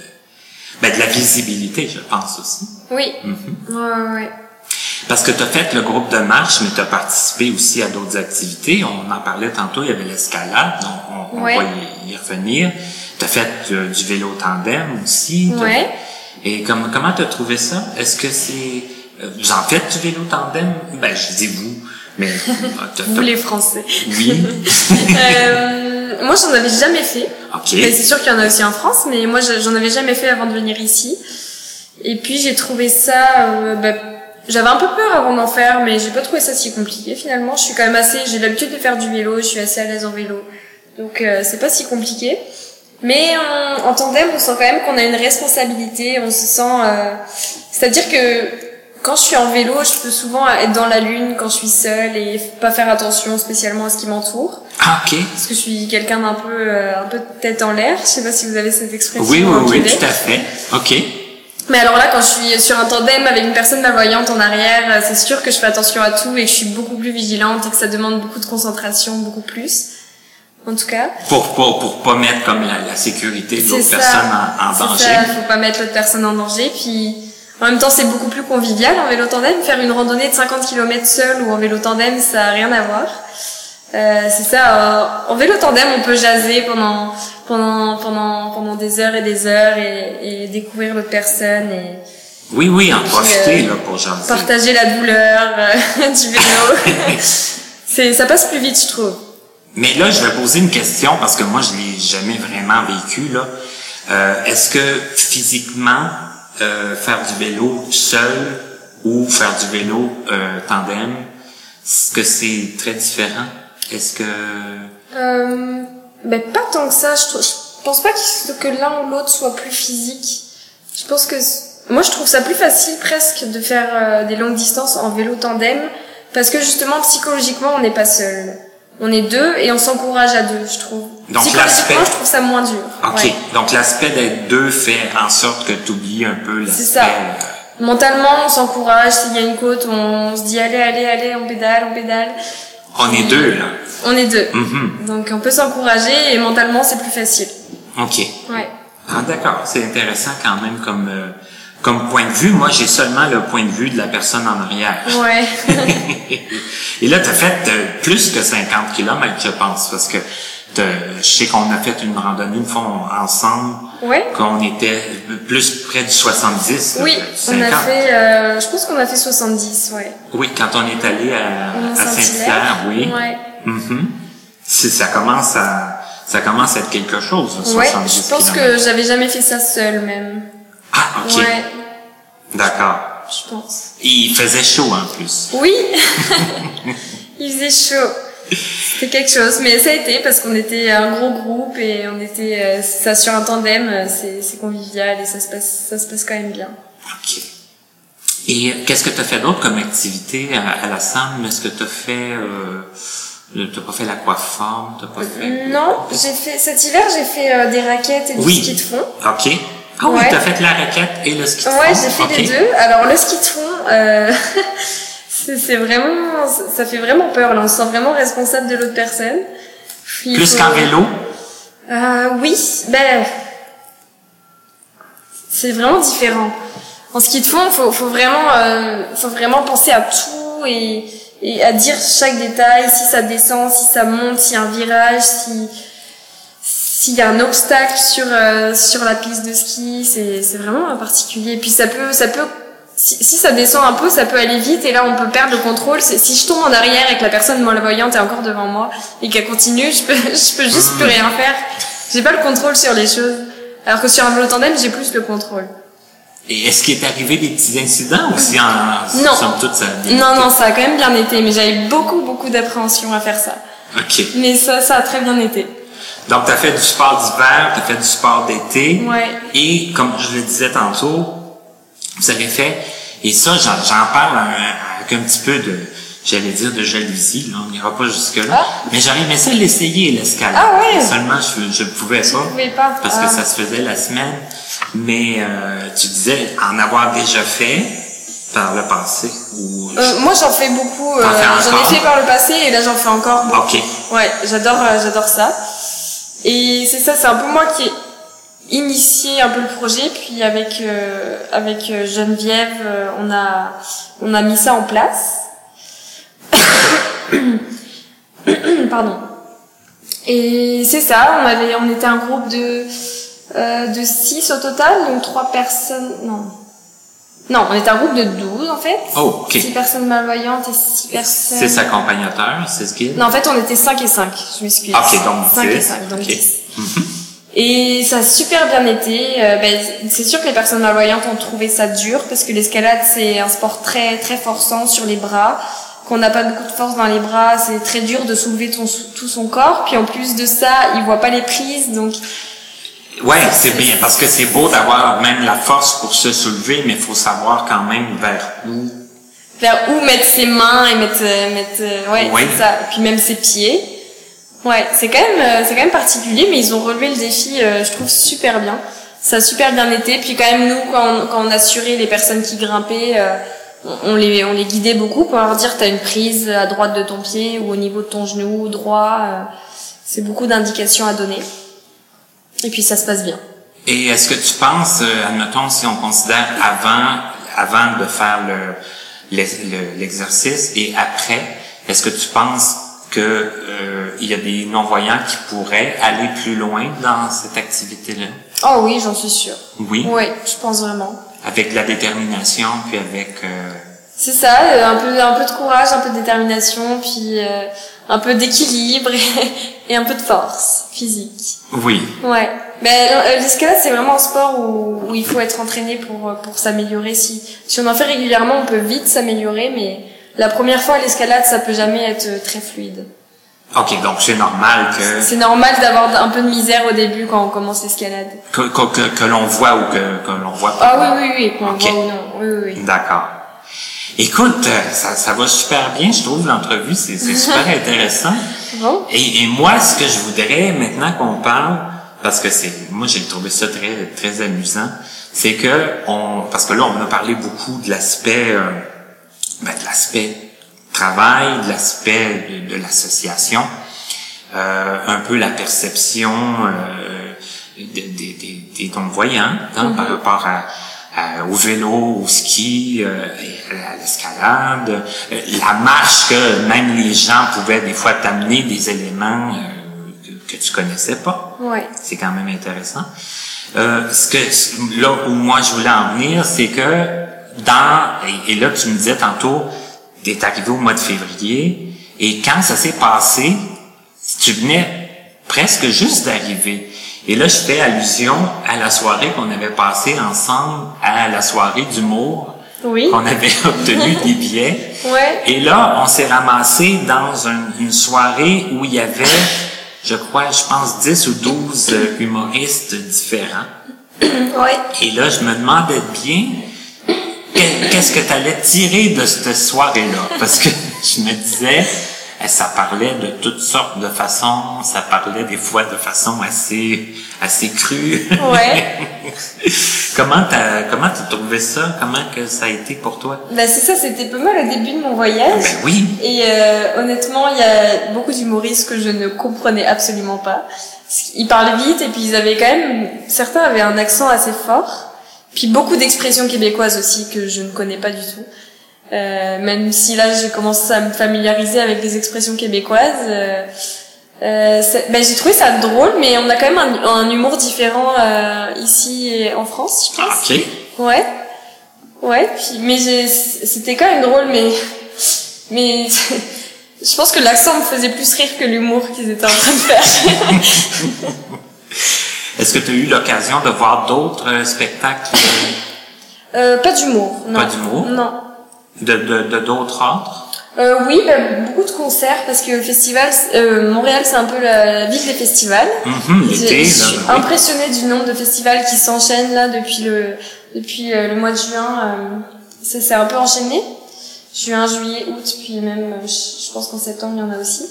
ben, de la visibilité, je pense aussi. Oui. Mm-hmm. Ouais, ouais, ouais. Parce que tu as fait le groupe de marche, mais tu as participé aussi à d'autres activités. On en parlait tantôt, il y avait l'escalade, donc on, on Ouais. va y, y revenir. Tu as fait euh, du vélo tandem aussi. Ouais. Et comme, comment tu as trouvé ça? Est-ce que c'est... euh, Vous en faites du vélo tandem? Ben, je dis vous, mais... [laughs] t'as- Vous les Français. Oui. [laughs] Euh, moi, j'en avais jamais fait. OK. Mais c'est sûr qu'il y en a aussi en France, mais moi, je- j'en avais jamais fait avant de venir ici. Et puis, j'ai trouvé ça... euh, bah, j'avais un peu peur avant d'en faire, mais j'ai pas trouvé ça si compliqué finalement. Je suis quand même assez... J'ai l'habitude de faire du vélo, je suis assez à l'aise en vélo. Donc, euh, c'est pas si compliqué. Mais en, en tandem, on sent quand même qu'on a une responsabilité, on se sent... euh, C'est-à-dire que quand je suis en vélo, je peux souvent être dans la lune quand je suis seule et pas faire attention spécialement à ce qui m'entoure. Ah, ok. Parce que je suis quelqu'un d'un peu, euh, un peu tête en l'air. Je sais pas si vous avez cette expression. Oui, oui, oui, tout à fait. OK. Mais alors là, quand je suis sur un tandem avec une personne malvoyante en arrière, euh, c'est sûr que je fais attention à tout et que je suis beaucoup plus vigilante et que ça demande beaucoup de concentration, beaucoup plus. En tout cas. Pour, pour, pour pas mettre comme la, la sécurité de l'autre personne en, en danger. ça, faut pas mettre l'autre personne en danger. Puis en même temps, c'est beaucoup plus convivial en vélo tandem. Faire une randonnée de 50 km seul ou en vélo tandem, ça a rien à voir. Euh, c'est ça. euh, en vélo tandem, on peut jaser pendant pendant pendant pendant des heures et des heures et, et découvrir l'autre personne et Oui, oui, en profiter euh, là, pour jaser. partager la douleur euh, [laughs] du vélo. [laughs] c'est ça passe plus vite, je trouve. Mais là, je vais poser une question parce que moi, je l'ai jamais vraiment vécu. là. Euh, Est-ce que physiquement, euh, faire du vélo seul ou faire du vélo euh, tandem, est-ce que c'est très différent? Est-ce que... Euh, ben pas tant que ça. Je, je pense pas qu'il- que l'un ou l'autre soit plus physique. Je pense que moi je trouve ça plus facile presque de faire euh, des longues distances en vélo tandem parce que justement psychologiquement on n'est pas seul. On est deux et on s'encourage à deux, je trouve. Donc, l'aspect- je trouve ça moins dur. OK. Ouais. Donc, l'aspect d'être deux fait en sorte que tu oublies un peu l'aspect... C'est ça. euh, Mentalement, on s'encourage. S'il y a une côte, on se dit allez, allez, allez, on pédale, on pédale. on est deux, là. On est deux. Mhm. Donc on peut s'encourager et mentalement c'est plus facile. OK. Ouais. Ah, d'accord. C'est intéressant quand même comme, euh, comme point de vue. Moi, j'ai seulement le point de vue de la personne en arrière. Ouais. [laughs] Et là, tu as fait euh, plus que 50 km, je pense, parce que je sais qu'on a fait une randonnée une fois ensemble, ouais. qu'on était plus près du 70. là, Oui, on 50. a fait, euh, je pense qu'on a fait 70, ouais. Oui, quand on est allé à, à Saint-Hilaire, l'air. oui. Ouais. Mhm. C'est- Ça commence à ça commence à être quelque chose, Ouais, 70 je pense que j'avais jamais fait ça seule même. Ah, ok. Ouais, D'accord. je pense. Et il faisait chaud en plus. Oui, [laughs] il faisait chaud. C'était quelque chose, mais ça a été parce qu'on était un gros groupe et on était euh, ça sur un tandem, euh, c'est convivial et ça se passe ça se passe quand même bien. OK. Et euh, qu'est-ce que tu as fait d'autre comme activité à, à la SAM? Est-ce que tu as fait... Euh, t'as pas fait l'aquaforme? T'as pas fait... Non, j'ai fait cet hiver j'ai fait euh, des raquettes et du Oui. ski de fond. OK. Ah oui, Ouais. t'as fait la raquette et le ski de Ouais, fond. j'ai fait les deux. Alors le ski de fond, euh, [laughs] c'est vraiment, ça fait vraiment peur. Là, on se sent vraiment responsable de l'autre personne. Il Plus faut- qu'en vélo? Euh, oui, ben c'est vraiment différent. En ski de fond, faut, faut vraiment, euh, faut vraiment penser à tout et, et à dire chaque détail, si ça descend, si ça monte, s'il y a un virage, si s'il y a un obstacle sur euh, sur la piste de ski, c'est c'est vraiment particulier. Puis ça peut ça peut si, si ça descend un peu, ça peut aller vite et là on peut perdre le contrôle. Si je tombe en arrière et que la personne malvoyante est encore devant moi et qu'elle continue, je peux [laughs] je peux juste plus rien faire. J'ai pas le contrôle sur les choses. Alors que sur un vélo tandem, j'ai plus le contrôle. Et est-ce qu'il est arrivé des petits incidents ou si en Non. somme toute ça Non, non, ça a quand même bien été, mais j'avais beaucoup, beaucoup d'appréhension à faire ça. OK. Mais ça, ça a très bien été. Donc, tu as fait du sport d'hiver, tu as fait du sport d'été. Ouais. Et comme je le disais tantôt, vous avez fait, et ça, j'en j'en parle avec un petit peu de, j'allais dire de jalousie, là, on n'ira pas jusque-là. Ah. Mais j'aurais aimé ça l'essayer, l'escalade. Ah ouais? Seulement, je ne pouvais pas. pouvais pas. Parce Ah. que ça se faisait la semaine. Mais euh, tu disais en avoir déjà fait par le passé. Ou... Euh, moi, j'en fais beaucoup. euh, j'en ai fait par le passé et là, j'en fais encore beaucoup. OK. Ouais, j'adore, euh, j'adore ça. Et c'est ça, c'est un peu moi qui ai initié un peu le projet, puis avec euh, avec euh, Geneviève, euh, on a on a mis ça en place. [coughs] Pardon. Et c'est ça, on avait on était un groupe de euh, de 6 au total, donc trois personnes non. Non, on était un groupe de 12 en fait. Oh, OK. 6 personnes malvoyantes et 6 personnes C'est accompagnateur, c'est ce qu'il non, en fait, on était 5 et 5, je m'excuse. Ok, donc 5 et 10, 5, donc ok. 10. Et ça a super bien été. Euh, ben, c'est sûr que les personnes malvoyantes ont trouvé ça dur parce que l'escalade, c'est un sport très, très forçant sur les bras. Qu'on n'a pas beaucoup de force dans les bras, c'est très dur de soulever ton, tout son corps. Puis en plus de ça, ils voient pas les prises, donc Ouais, c'est bien, parce que c'est beau d'avoir même la force pour se soulever, mais il faut savoir quand même vers où. Vers où mettre ses mains et mettre, euh, mettre, euh, ouais, Oui. c'est ça. Puis même ses pieds. Ouais, c'est quand même, euh, c'est quand même particulier, mais ils ont relevé le défi, euh, je trouve super bien. Ça a super bien été. Puis quand même nous, quand on, quand on assurait les personnes qui grimpaient, euh, on, on les, on les guidait beaucoup pour leur dire t'as une prise à droite de ton pied ou au niveau de ton genou droit. euh, c'est beaucoup d'indications à donner. Et puis ça se passe bien. Et est-ce que tu penses, euh, admettons, si on considère avant, avant de faire le, l'ex- le- l'exercice et après, est-ce que tu penses que euh, il y a des non-voyants qui pourraient aller plus loin dans cette activité-là? Oh oui, j'en suis sûre. Oui? Oui, je pense vraiment. Avec de la détermination, puis avec... euh, C'est ça, euh, un peu, un peu de courage, un peu de détermination, puis euh, un peu d'équilibre et, [laughs] et un peu de force physique. Oui. Ouais. Mais euh, l'escalade, c'est vraiment un sport où, où il faut être entraîné pour, euh, pour s'améliorer. Si, si on en fait régulièrement, on peut vite s'améliorer, mais la première fois l'escalade, ça peut jamais être euh, très fluide. OK, donc c'est normal que, C'est normal d'avoir un peu de misère au début quand on commence l'escalade. que, que, que- que l'on voit ou que, que l'on voit Ah pas. oui, oui, oui, qu'on Ok. voit ou non. Oui, oui, oui. D'accord. Écoute, euh, ça, ça va super bien, je trouve, l'entrevue. C'est c'est super [laughs] intéressant. Bon. Et, et moi, ce que je voudrais, maintenant qu'on parle, parce que c'est, moi, j'ai trouvé ça très, très amusant, c'est que on, parce que là, on a parlé beaucoup de l'aspect, euh, ben, de l'aspect travail, de l'aspect de, de l'association, euh, un peu la perception euh, des, des, des, des non-voyants hein, par rapport à, à- au vélo, au ski, euh, à l'escalade, euh, la marche que même les gens pouvaient des fois t'amener des éléments euh, que, que tu connaissais pas. Ouais. C'est quand même intéressant. Euh, ce que là où moi je voulais en venir, c'est que dans et, et là tu me disais tantôt, t'es arrivé au mois de février et quand ça s'est passé, tu venais presque juste d'arriver. Et là, je fais allusion à la soirée qu'on avait passée ensemble, à la soirée d'humour, Oui. qu'on avait [laughs] obtenu des billets. Ouais. Et là, on s'est ramassé dans un- une soirée où il y avait, je crois, je pense 10 ou 12 euh, humoristes différents. [clears throat] Ouais. Et là, je me demandais bien que- qu'est-ce que tu allais tirer de cette soirée-là? Parce que [laughs] je me disais, eh, ça parlait de toutes sortes de façons, ça parlait des fois de façon assez, assez crue. Ouais. [laughs] comment t'as, comment t'as trouvé ça? Comment que ça a été pour toi? Bah c'est ça, c'était pas mal au début de mon voyage. Ben oui. Et euh, honnêtement, il y a beaucoup d'humoristes que je ne comprenais absolument pas. Ils parlaient vite et puis ils avaient quand même, certains avaient un accent assez fort. Puis beaucoup d'expressions québécoises aussi que je ne connais pas du tout. Euh, même si là, je commence à me familiariser avec les expressions québécoises. Euh, euh, ben, j'ai trouvé ça drôle, mais on a quand même un, un humour différent euh, ici en France, je pense. OK. Ouais. Ouais, puis, mais c'était quand même drôle, mais, mais, [laughs] je pense que l'accent me faisait plus rire que l'humour qu'ils étaient en train de faire. [laughs] Est-ce que tu as eu l'occasion de voir d'autres euh, spectacles? Euh, pas d'humour, non. Pas d'humour? Non. De, d'autres ordres? Euh, oui, bah, beaucoup de concerts parce que le festival, euh, Montréal, c'est un peu la, la ville des festivals. L'été, je là, suis impressionnée du nombre de festivals qui s'enchaînent là depuis le depuis euh, le mois de juin. euh, ça s'est un peu enchaîné. Juin, juillet, août, puis même, euh, je, je pense qu'en septembre il y en a aussi.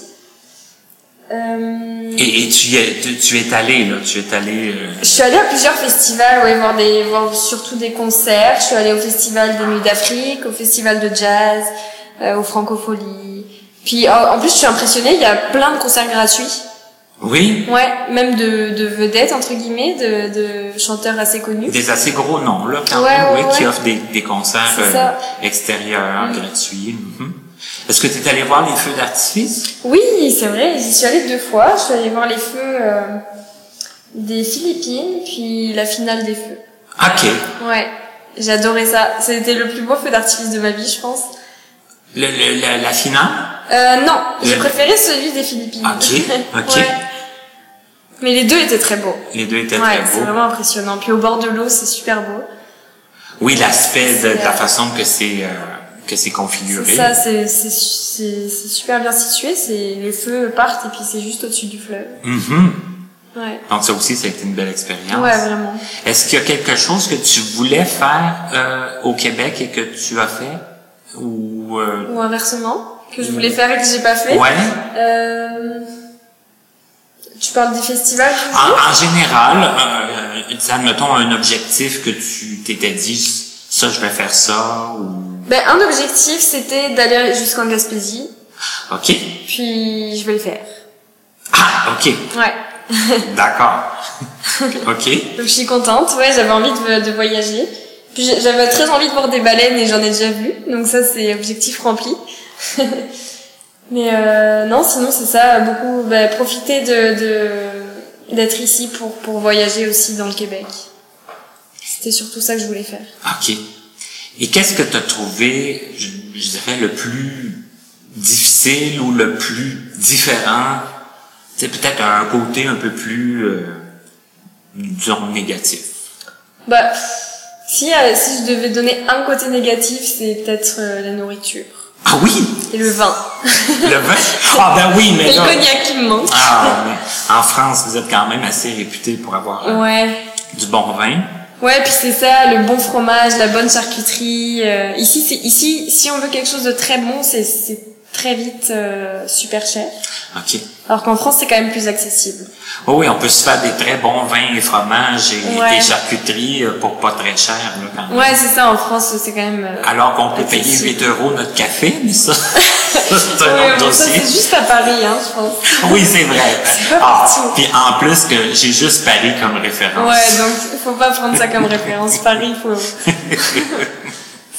Euh, Et, et tu, y es, tu, tu es allé, là, tu es allé... euh, je suis allée à plusieurs festivals, ouais, voir des, voir surtout des concerts. Je suis allée au festival des Nuits d'Afrique, au festival de jazz, euh, au Francophonie. Puis en en plus, je suis impressionnée, il y a plein de concerts gratuits. Oui, Ouais, même de, de vedettes entre guillemets, de, de chanteurs assez connus. des assez gros noms, là, quand Ouais, même, ouais, oui, qui offrent des, des concerts euh, extérieurs, gratuits. mhm. Est-ce que tu es allé voir les feux d'artifice? Oui, c'est vrai, j'y suis allée deux fois. Je suis allée voir les feux euh, des Philippines, puis la finale des feux. OK. Ouais, j'ai adoré ça. C'était le plus beau feu d'artifice de ma vie, je pense. Le, le- la, la finale? Euh, non, j'ai Le- préféré celui des Philippines. Ok, [laughs] ok. Ouais. Mais les deux étaient très beaux. Les deux étaient Ouais, très c'est beaux. vraiment impressionnant. Puis au bord de l'eau, c'est super beau. Oui, l'aspect de, de C'est, la euh, façon que c'est euh, que c'est configuré. C'est ça, c'est c'est c'est c'est super bien situé. C'est les feux partent et puis c'est juste au-dessus du fleuve. Mhm. Ouais. Donc ça aussi, ça a été une belle expérience. Ouais, vraiment. Est-ce qu'il y a quelque chose que tu voulais faire euh, au Québec et que tu as fait? Ou euh, Ou inversement, que je voulais faire et que j'ai pas fait? ouais Euh... Tu parles des festivals en, en général, euh, euh, admettons un objectif que tu t'étais dit ça je vais faire ça ou? Ben, un objectif, c'était d'aller jusqu'en Gaspésie. ok Puis, je vais le faire. ah ok Ouais. [laughs] d'accord ok Donc, je suis contente. Ouais, j'avais envie de, de voyager. Puis, j'avais très envie de voir des baleines et j'en ai déjà vu. Donc, ça, c'est objectif rempli. [laughs] Mais euh, non, sinon, c'est ça. Beaucoup, ben, profiter de, de, d'être ici pour, pour voyager aussi dans le Québec. C'était surtout ça que je voulais faire. ok et qu'est-ce que tu as trouvé je, je dirais le plus difficile ou le plus différent? C'est peut-être un côté un peu plus euh, disons négatif Bah, si, euh, si je devais donner un côté négatif, c'est peut-être euh, la nourriture. ah oui? Et le vin. Le vin? [laughs] Ah ben oui, mais Et le là... cognac qui me manque. Ah, mais en France, vous êtes quand même assez réputé pour avoir euh, Ouais. du bon vin. Ouais, puis c'est ça, le bon fromage, la bonne charcuterie. euh, ici, c'est ici, si on veut quelque chose de très bon, c'est très vite euh, super cher. OK. Alors qu'en France, c'est quand même plus accessible. Oh oui, on peut se faire des très bons vins et fromages et Ouais. des charcuteries euh, pour pas très cher, là, quand même. Ouais, c'est ça. En France, c'est quand même. euh, Alors qu'on peut payer Accessible. 8 euros notre café, mais ça, [laughs] ça, c'est un autre dossier. c'est juste à Paris, hein, je pense. Oui, c'est vrai. [laughs] pas Ah, puis en plus que j'ai juste Paris comme référence. Ouais, donc faut pas prendre ça comme référence. Paris, faut. [laughs]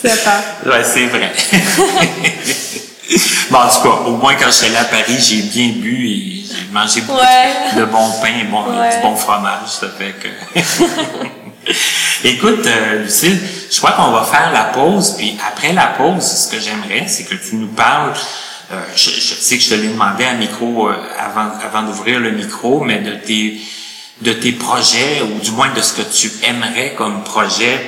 c'est à part. Ouais, c'est vrai. [laughs] bon, en tout cas, au moins quand je suis allé à Paris, j'ai bien bu et j'ai mangé beaucoup Ouais. de bon pain et bon, Ouais. du bon fromage. Ça fait que... [laughs] Écoute, euh, Lucille, je crois qu'on va faire la pause, puis après la pause, ce que j'aimerais, c'est que tu nous parles. euh, je, je sais que je te l'ai demandé à micro euh, avant, avant d'ouvrir le micro, mais de tes de tes projets ou du moins de ce que tu aimerais comme projet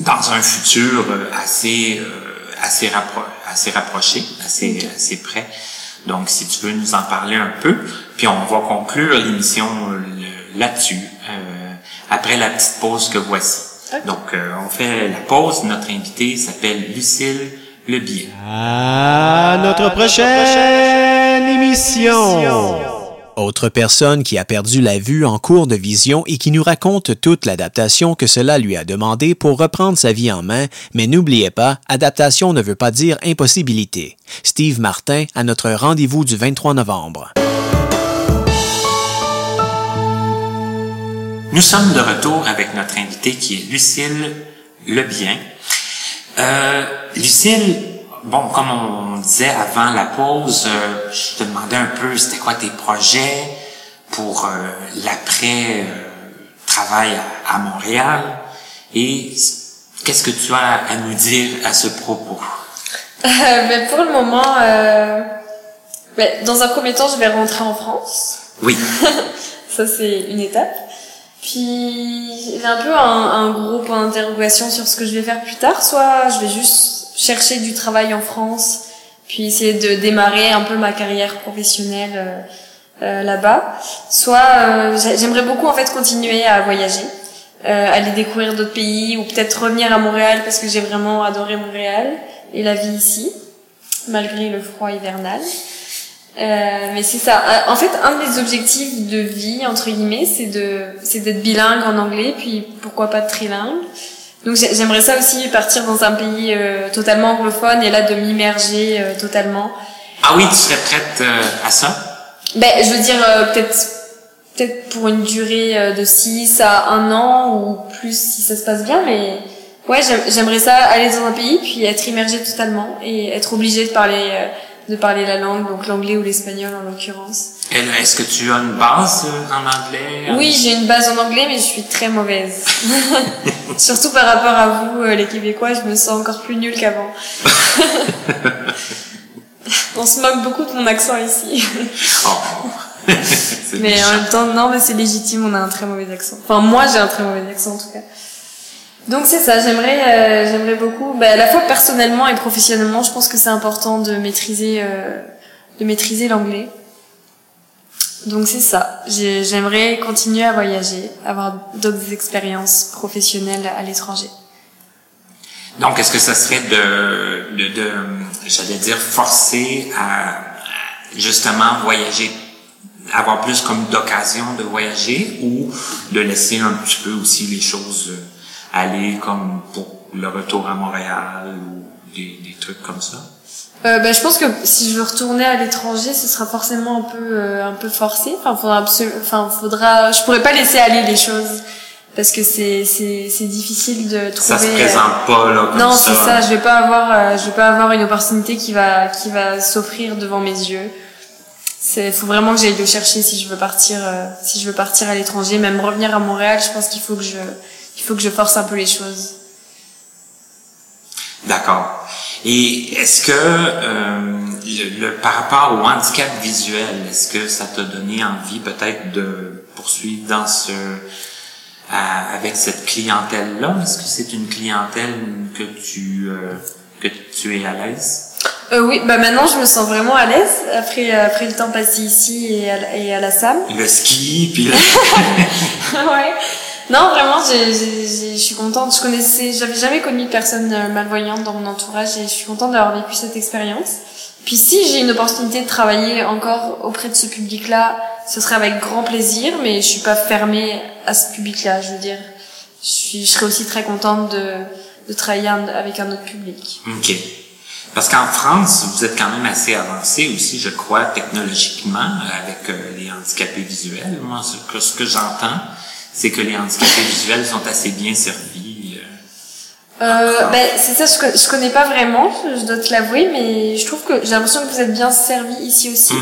dans un futur euh, assez euh, assez rappro- assez rapproché, assez assez près. Donc si tu veux nous en parler un peu, puis on va conclure l'émission là-dessus euh, après la petite pause que voici. Donc euh, on fait la pause, notre invitée s'appelle Lucille Lebier. À notre prochaine émission. Autre personne qui a perdu la vue en cours de vision et qui nous raconte toute l'adaptation que cela lui a demandé pour reprendre sa vie en main, mais n'oubliez pas, adaptation ne veut pas dire impossibilité. Steve Martin à notre rendez-vous du 23 novembre. Nous sommes de retour avec notre invitée qui est Lucille Lebien. Euh, Lucille, bon, comme on disait avant la pause, euh, je te demandais un peu c'était quoi tes projets pour euh, l'après euh, à, à Montréal? Et qu'est-ce que tu as à nous dire à ce propos? Ben, pour le moment, euh, ben, dans un premier temps, je vais rentrer en France. Oui. [laughs] Ça, c'est une étape. Puis, j'ai un peu un, un gros point d'interrogation sur ce que je vais faire plus tard. Soit je vais juste chercher du travail en France, puis essayer de démarrer un peu ma carrière professionnelle euh, euh, là-bas. Soit euh, j'ai- j'aimerais beaucoup en fait continuer à voyager, euh, aller découvrir d'autres pays, ou peut-être revenir à Montréal parce que j'ai vraiment adoré Montréal et la vie ici, malgré le froid hivernal. Euh, mais c'est ça. En fait, un des objectifs de vie entre guillemets, c'est de, c'est d'être bilingue en anglais, puis pourquoi pas trilingue. Donc j'ai- j'aimerais ça aussi partir dans un pays euh, totalement anglophone et là de m'immerger euh, totalement. Ah oui, tu serais prête euh, à ça? Ben, je veux dire euh, peut-être peut-être pour une durée euh, de 6 à 1 an ou plus si ça se passe bien, mais ouais, j'aime- j'aimerais ça aller dans un pays puis être immergé totalement et être obligé de parler euh, de parler la langue, donc l'anglais ou l'espagnol en l'occurrence. Est-ce que tu as une base en anglais? Oui, j'ai une base en anglais, mais je suis très mauvaise. [laughs] Surtout par rapport à vous, euh, les Québécois, je me sens encore plus nulle qu'avant. [laughs] On se moque beaucoup de mon accent ici. Oh. [laughs] Mais méchant. en même temps, non, mais c'est légitime, on a un très mauvais accent. Enfin, moi, j'ai un très mauvais accent, en tout cas. Donc c'est ça, j'aimerais euh, j'aimerais beaucoup, bah, à la fois personnellement et professionnellement, je pense que c'est important de maîtriser euh, de maîtriser l'anglais. Donc c'est ça. J'ai- J'aimerais continuer à voyager, avoir d'autres expériences professionnelles à l'étranger. Donc, est-ce que ça serait de, de, de j'allais dire, forcer à, justement voyager, avoir plus comme d'occasion de voyager ou de laisser un petit peu aussi les choses aller comme pour le retour à Montréal ou des, des trucs comme ça? Euh, ben, je pense que si je veux retourner à l'étranger, ce sera forcément un peu euh, un peu forcé. Enfin, faudra enfin, faudra. Je pourrais pas laisser aller les choses parce que c'est c'est c'est difficile de trouver. Ça se euh, présente pas là comme Non, c'est ça. Je vais pas avoir, euh, je vais pas avoir une opportunité qui va, qui va s'offrir devant mes yeux. C'est, faut vraiment que j'aille le chercher si je veux partir, euh, si je veux partir à l'étranger, même revenir à Montréal. Je pense qu'il faut que je, il faut que je force un peu les choses. D'accord. Et est-ce que euh, le, le- par rapport au handicap visuel, est-ce que ça t'a donné envie peut-être de poursuivre dans ce à- avec cette clientèle-là? Est-ce que c'est une clientèle que tu euh, que tu es à l'aise? Euh, oui, bah maintenant je me sens vraiment à l'aise après après le temps passé ici et à, la- et à la SAM. Le ski, puis le- [laughs] [laughs] ouais. Non, vraiment, je suis contente. Je connaissais, j'avais jamais connu de personne euh, malvoyante dans mon entourage et je suis contente d'avoir vécu cette expérience. Puis si j'ai une opportunité de travailler encore auprès de ce public-là, ce serait avec grand plaisir, mais je suis pas fermée à ce public-là. Je veux dire, je, suis, je serais aussi très contente de, de travailler avec un autre public. OK. Parce qu'en France, vous êtes quand même assez avancé aussi, je crois, technologiquement, avec euh, les handicapés visuels. Moi, ce que, ce que j'entends, c'est que les handicapés visuels sont assez bien servis. euh. Euh, ben, c'est ça, je, je connais pas vraiment, je dois te l'avouer, mais je trouve que j'ai l'impression que vous êtes bien servi ici aussi.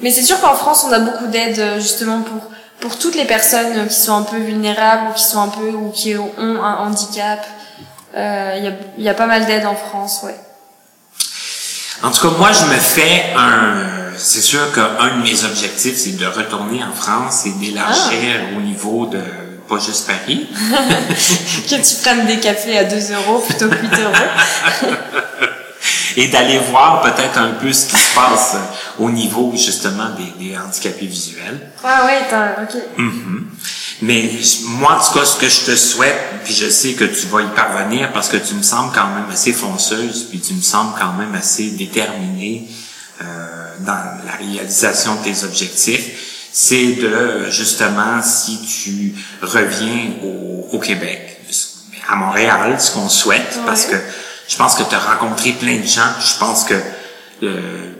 Mais c'est sûr qu'en France, on a beaucoup d'aide euh, justement pour pour toutes les personnes euh, qui sont un peu vulnérables ou qui sont un peu ou qui ont un handicap. Euh, Il y a il y a pas mal d'aide en France, ouais. En tout cas, moi, je me fais un... C'est sûr qu'un de mes objectifs, c'est de retourner en France et d'élargir au niveau de, pas juste Paris, [laughs] que tu prennes des cafés à 2 euros plutôt que 8 euros. [laughs] et d'aller voir peut-être un peu ce qui se passe au niveau, justement, des, des handicapés visuels. Ah t'as, ok. Mhm. Mais moi, en tout cas, ce que je te souhaite, puis je sais que tu vas y parvenir parce que tu me sembles quand même assez fonceuse, puis tu me sembles quand même assez déterminée euh, dans la réalisation de tes objectifs, c'est de, justement, si tu reviens au, au Québec, à Montréal, ce qu'on souhaite, parce que je pense que tu as rencontré plein de gens, je pense que euh,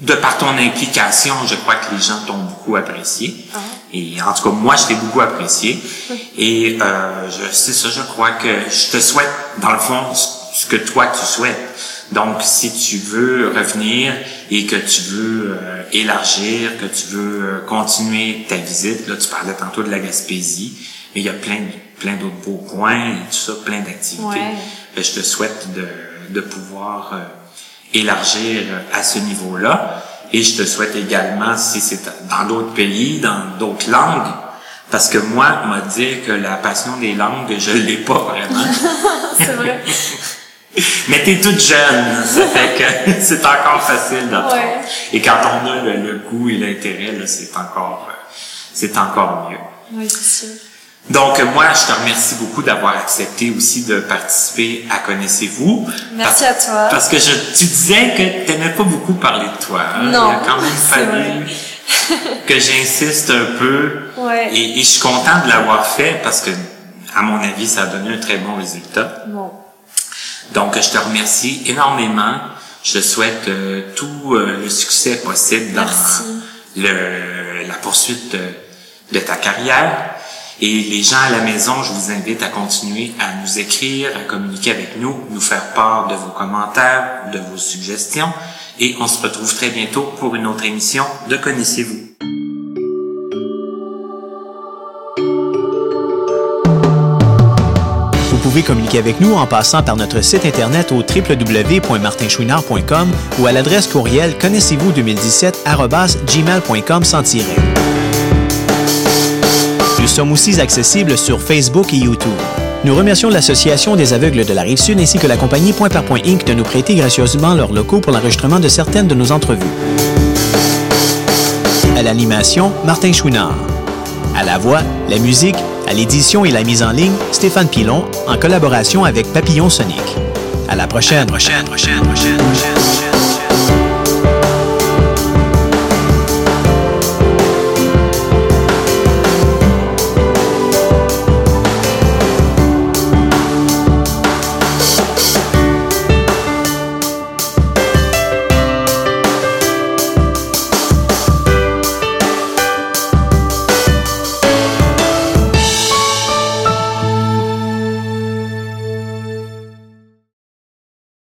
de par ton implication, je crois que les gens t'ont beaucoup apprécié. Et en tout cas, moi, je t'ai beaucoup apprécié. [laughs] Et euh, c'est ça, je crois que je te souhaite, dans le fond, ce que toi tu souhaites. Donc, si tu veux revenir et que tu veux euh, élargir, que tu veux euh, continuer ta visite, là, tu parlais tantôt de la Gaspésie, mais il y a plein, plein d'autres beaux coins et tout ça, plein d'activités. Ouais. Ben, je te souhaite de, de pouvoir euh, élargir euh, à ce niveau-là. Et je te souhaite également, si c'est dans d'autres pays, dans d'autres langues, parce que moi, m'a dit que la passion des langues, je l'ai pas vraiment. [laughs] C'est vrai. [laughs] Mais t'es toute jeune, ça fait que [laughs] c'est encore facile d'apprendre. Ouais. Et quand on a le, le goût et l'intérêt, c'est encore, euh, c'est encore mieux. Oui, c'est sûr. Donc, euh, moi, je te remercie beaucoup d'avoir accepté aussi de participer à Connaissez-vous. Merci Parce- à toi. Parce que je, tu disais que tu n'aimais pas beaucoup parler de toi. hein. Non, Il a quand même fallu que j'insiste un peu. Ouais. Et, et je suis content de l'avoir fait parce que, à mon avis, ça a donné un très bon résultat. Bon. Donc, je te remercie énormément. Je te souhaite euh, tout euh, le succès possible dans le, la poursuite de, de ta carrière. Et les gens à la maison, je vous invite à continuer à nous écrire, à communiquer avec nous, nous faire part de vos commentaires, de vos suggestions. Et on se retrouve très bientôt pour une autre émission de Connaissez-vous. Pouvez communiquer avec nous en passant par notre site internet au www.martinchouinard.com ou à l'adresse courriel connaissez-vous 2017 gmail.com sans tiret. Nous sommes aussi accessibles sur Facebook et YouTube. Nous remercions l'Association des aveugles de la Rive-Sud ainsi que la compagnie Point par Point Inc. de nous prêter gracieusement leurs locaux pour l'enregistrement de certaines de nos entrevues. à l'animation, Martin Chouinard. À la voix, la musique, à l'édition et la mise en ligne, Stéphane Pilon, en collaboration avec Papillon Sonic. À la prochaine.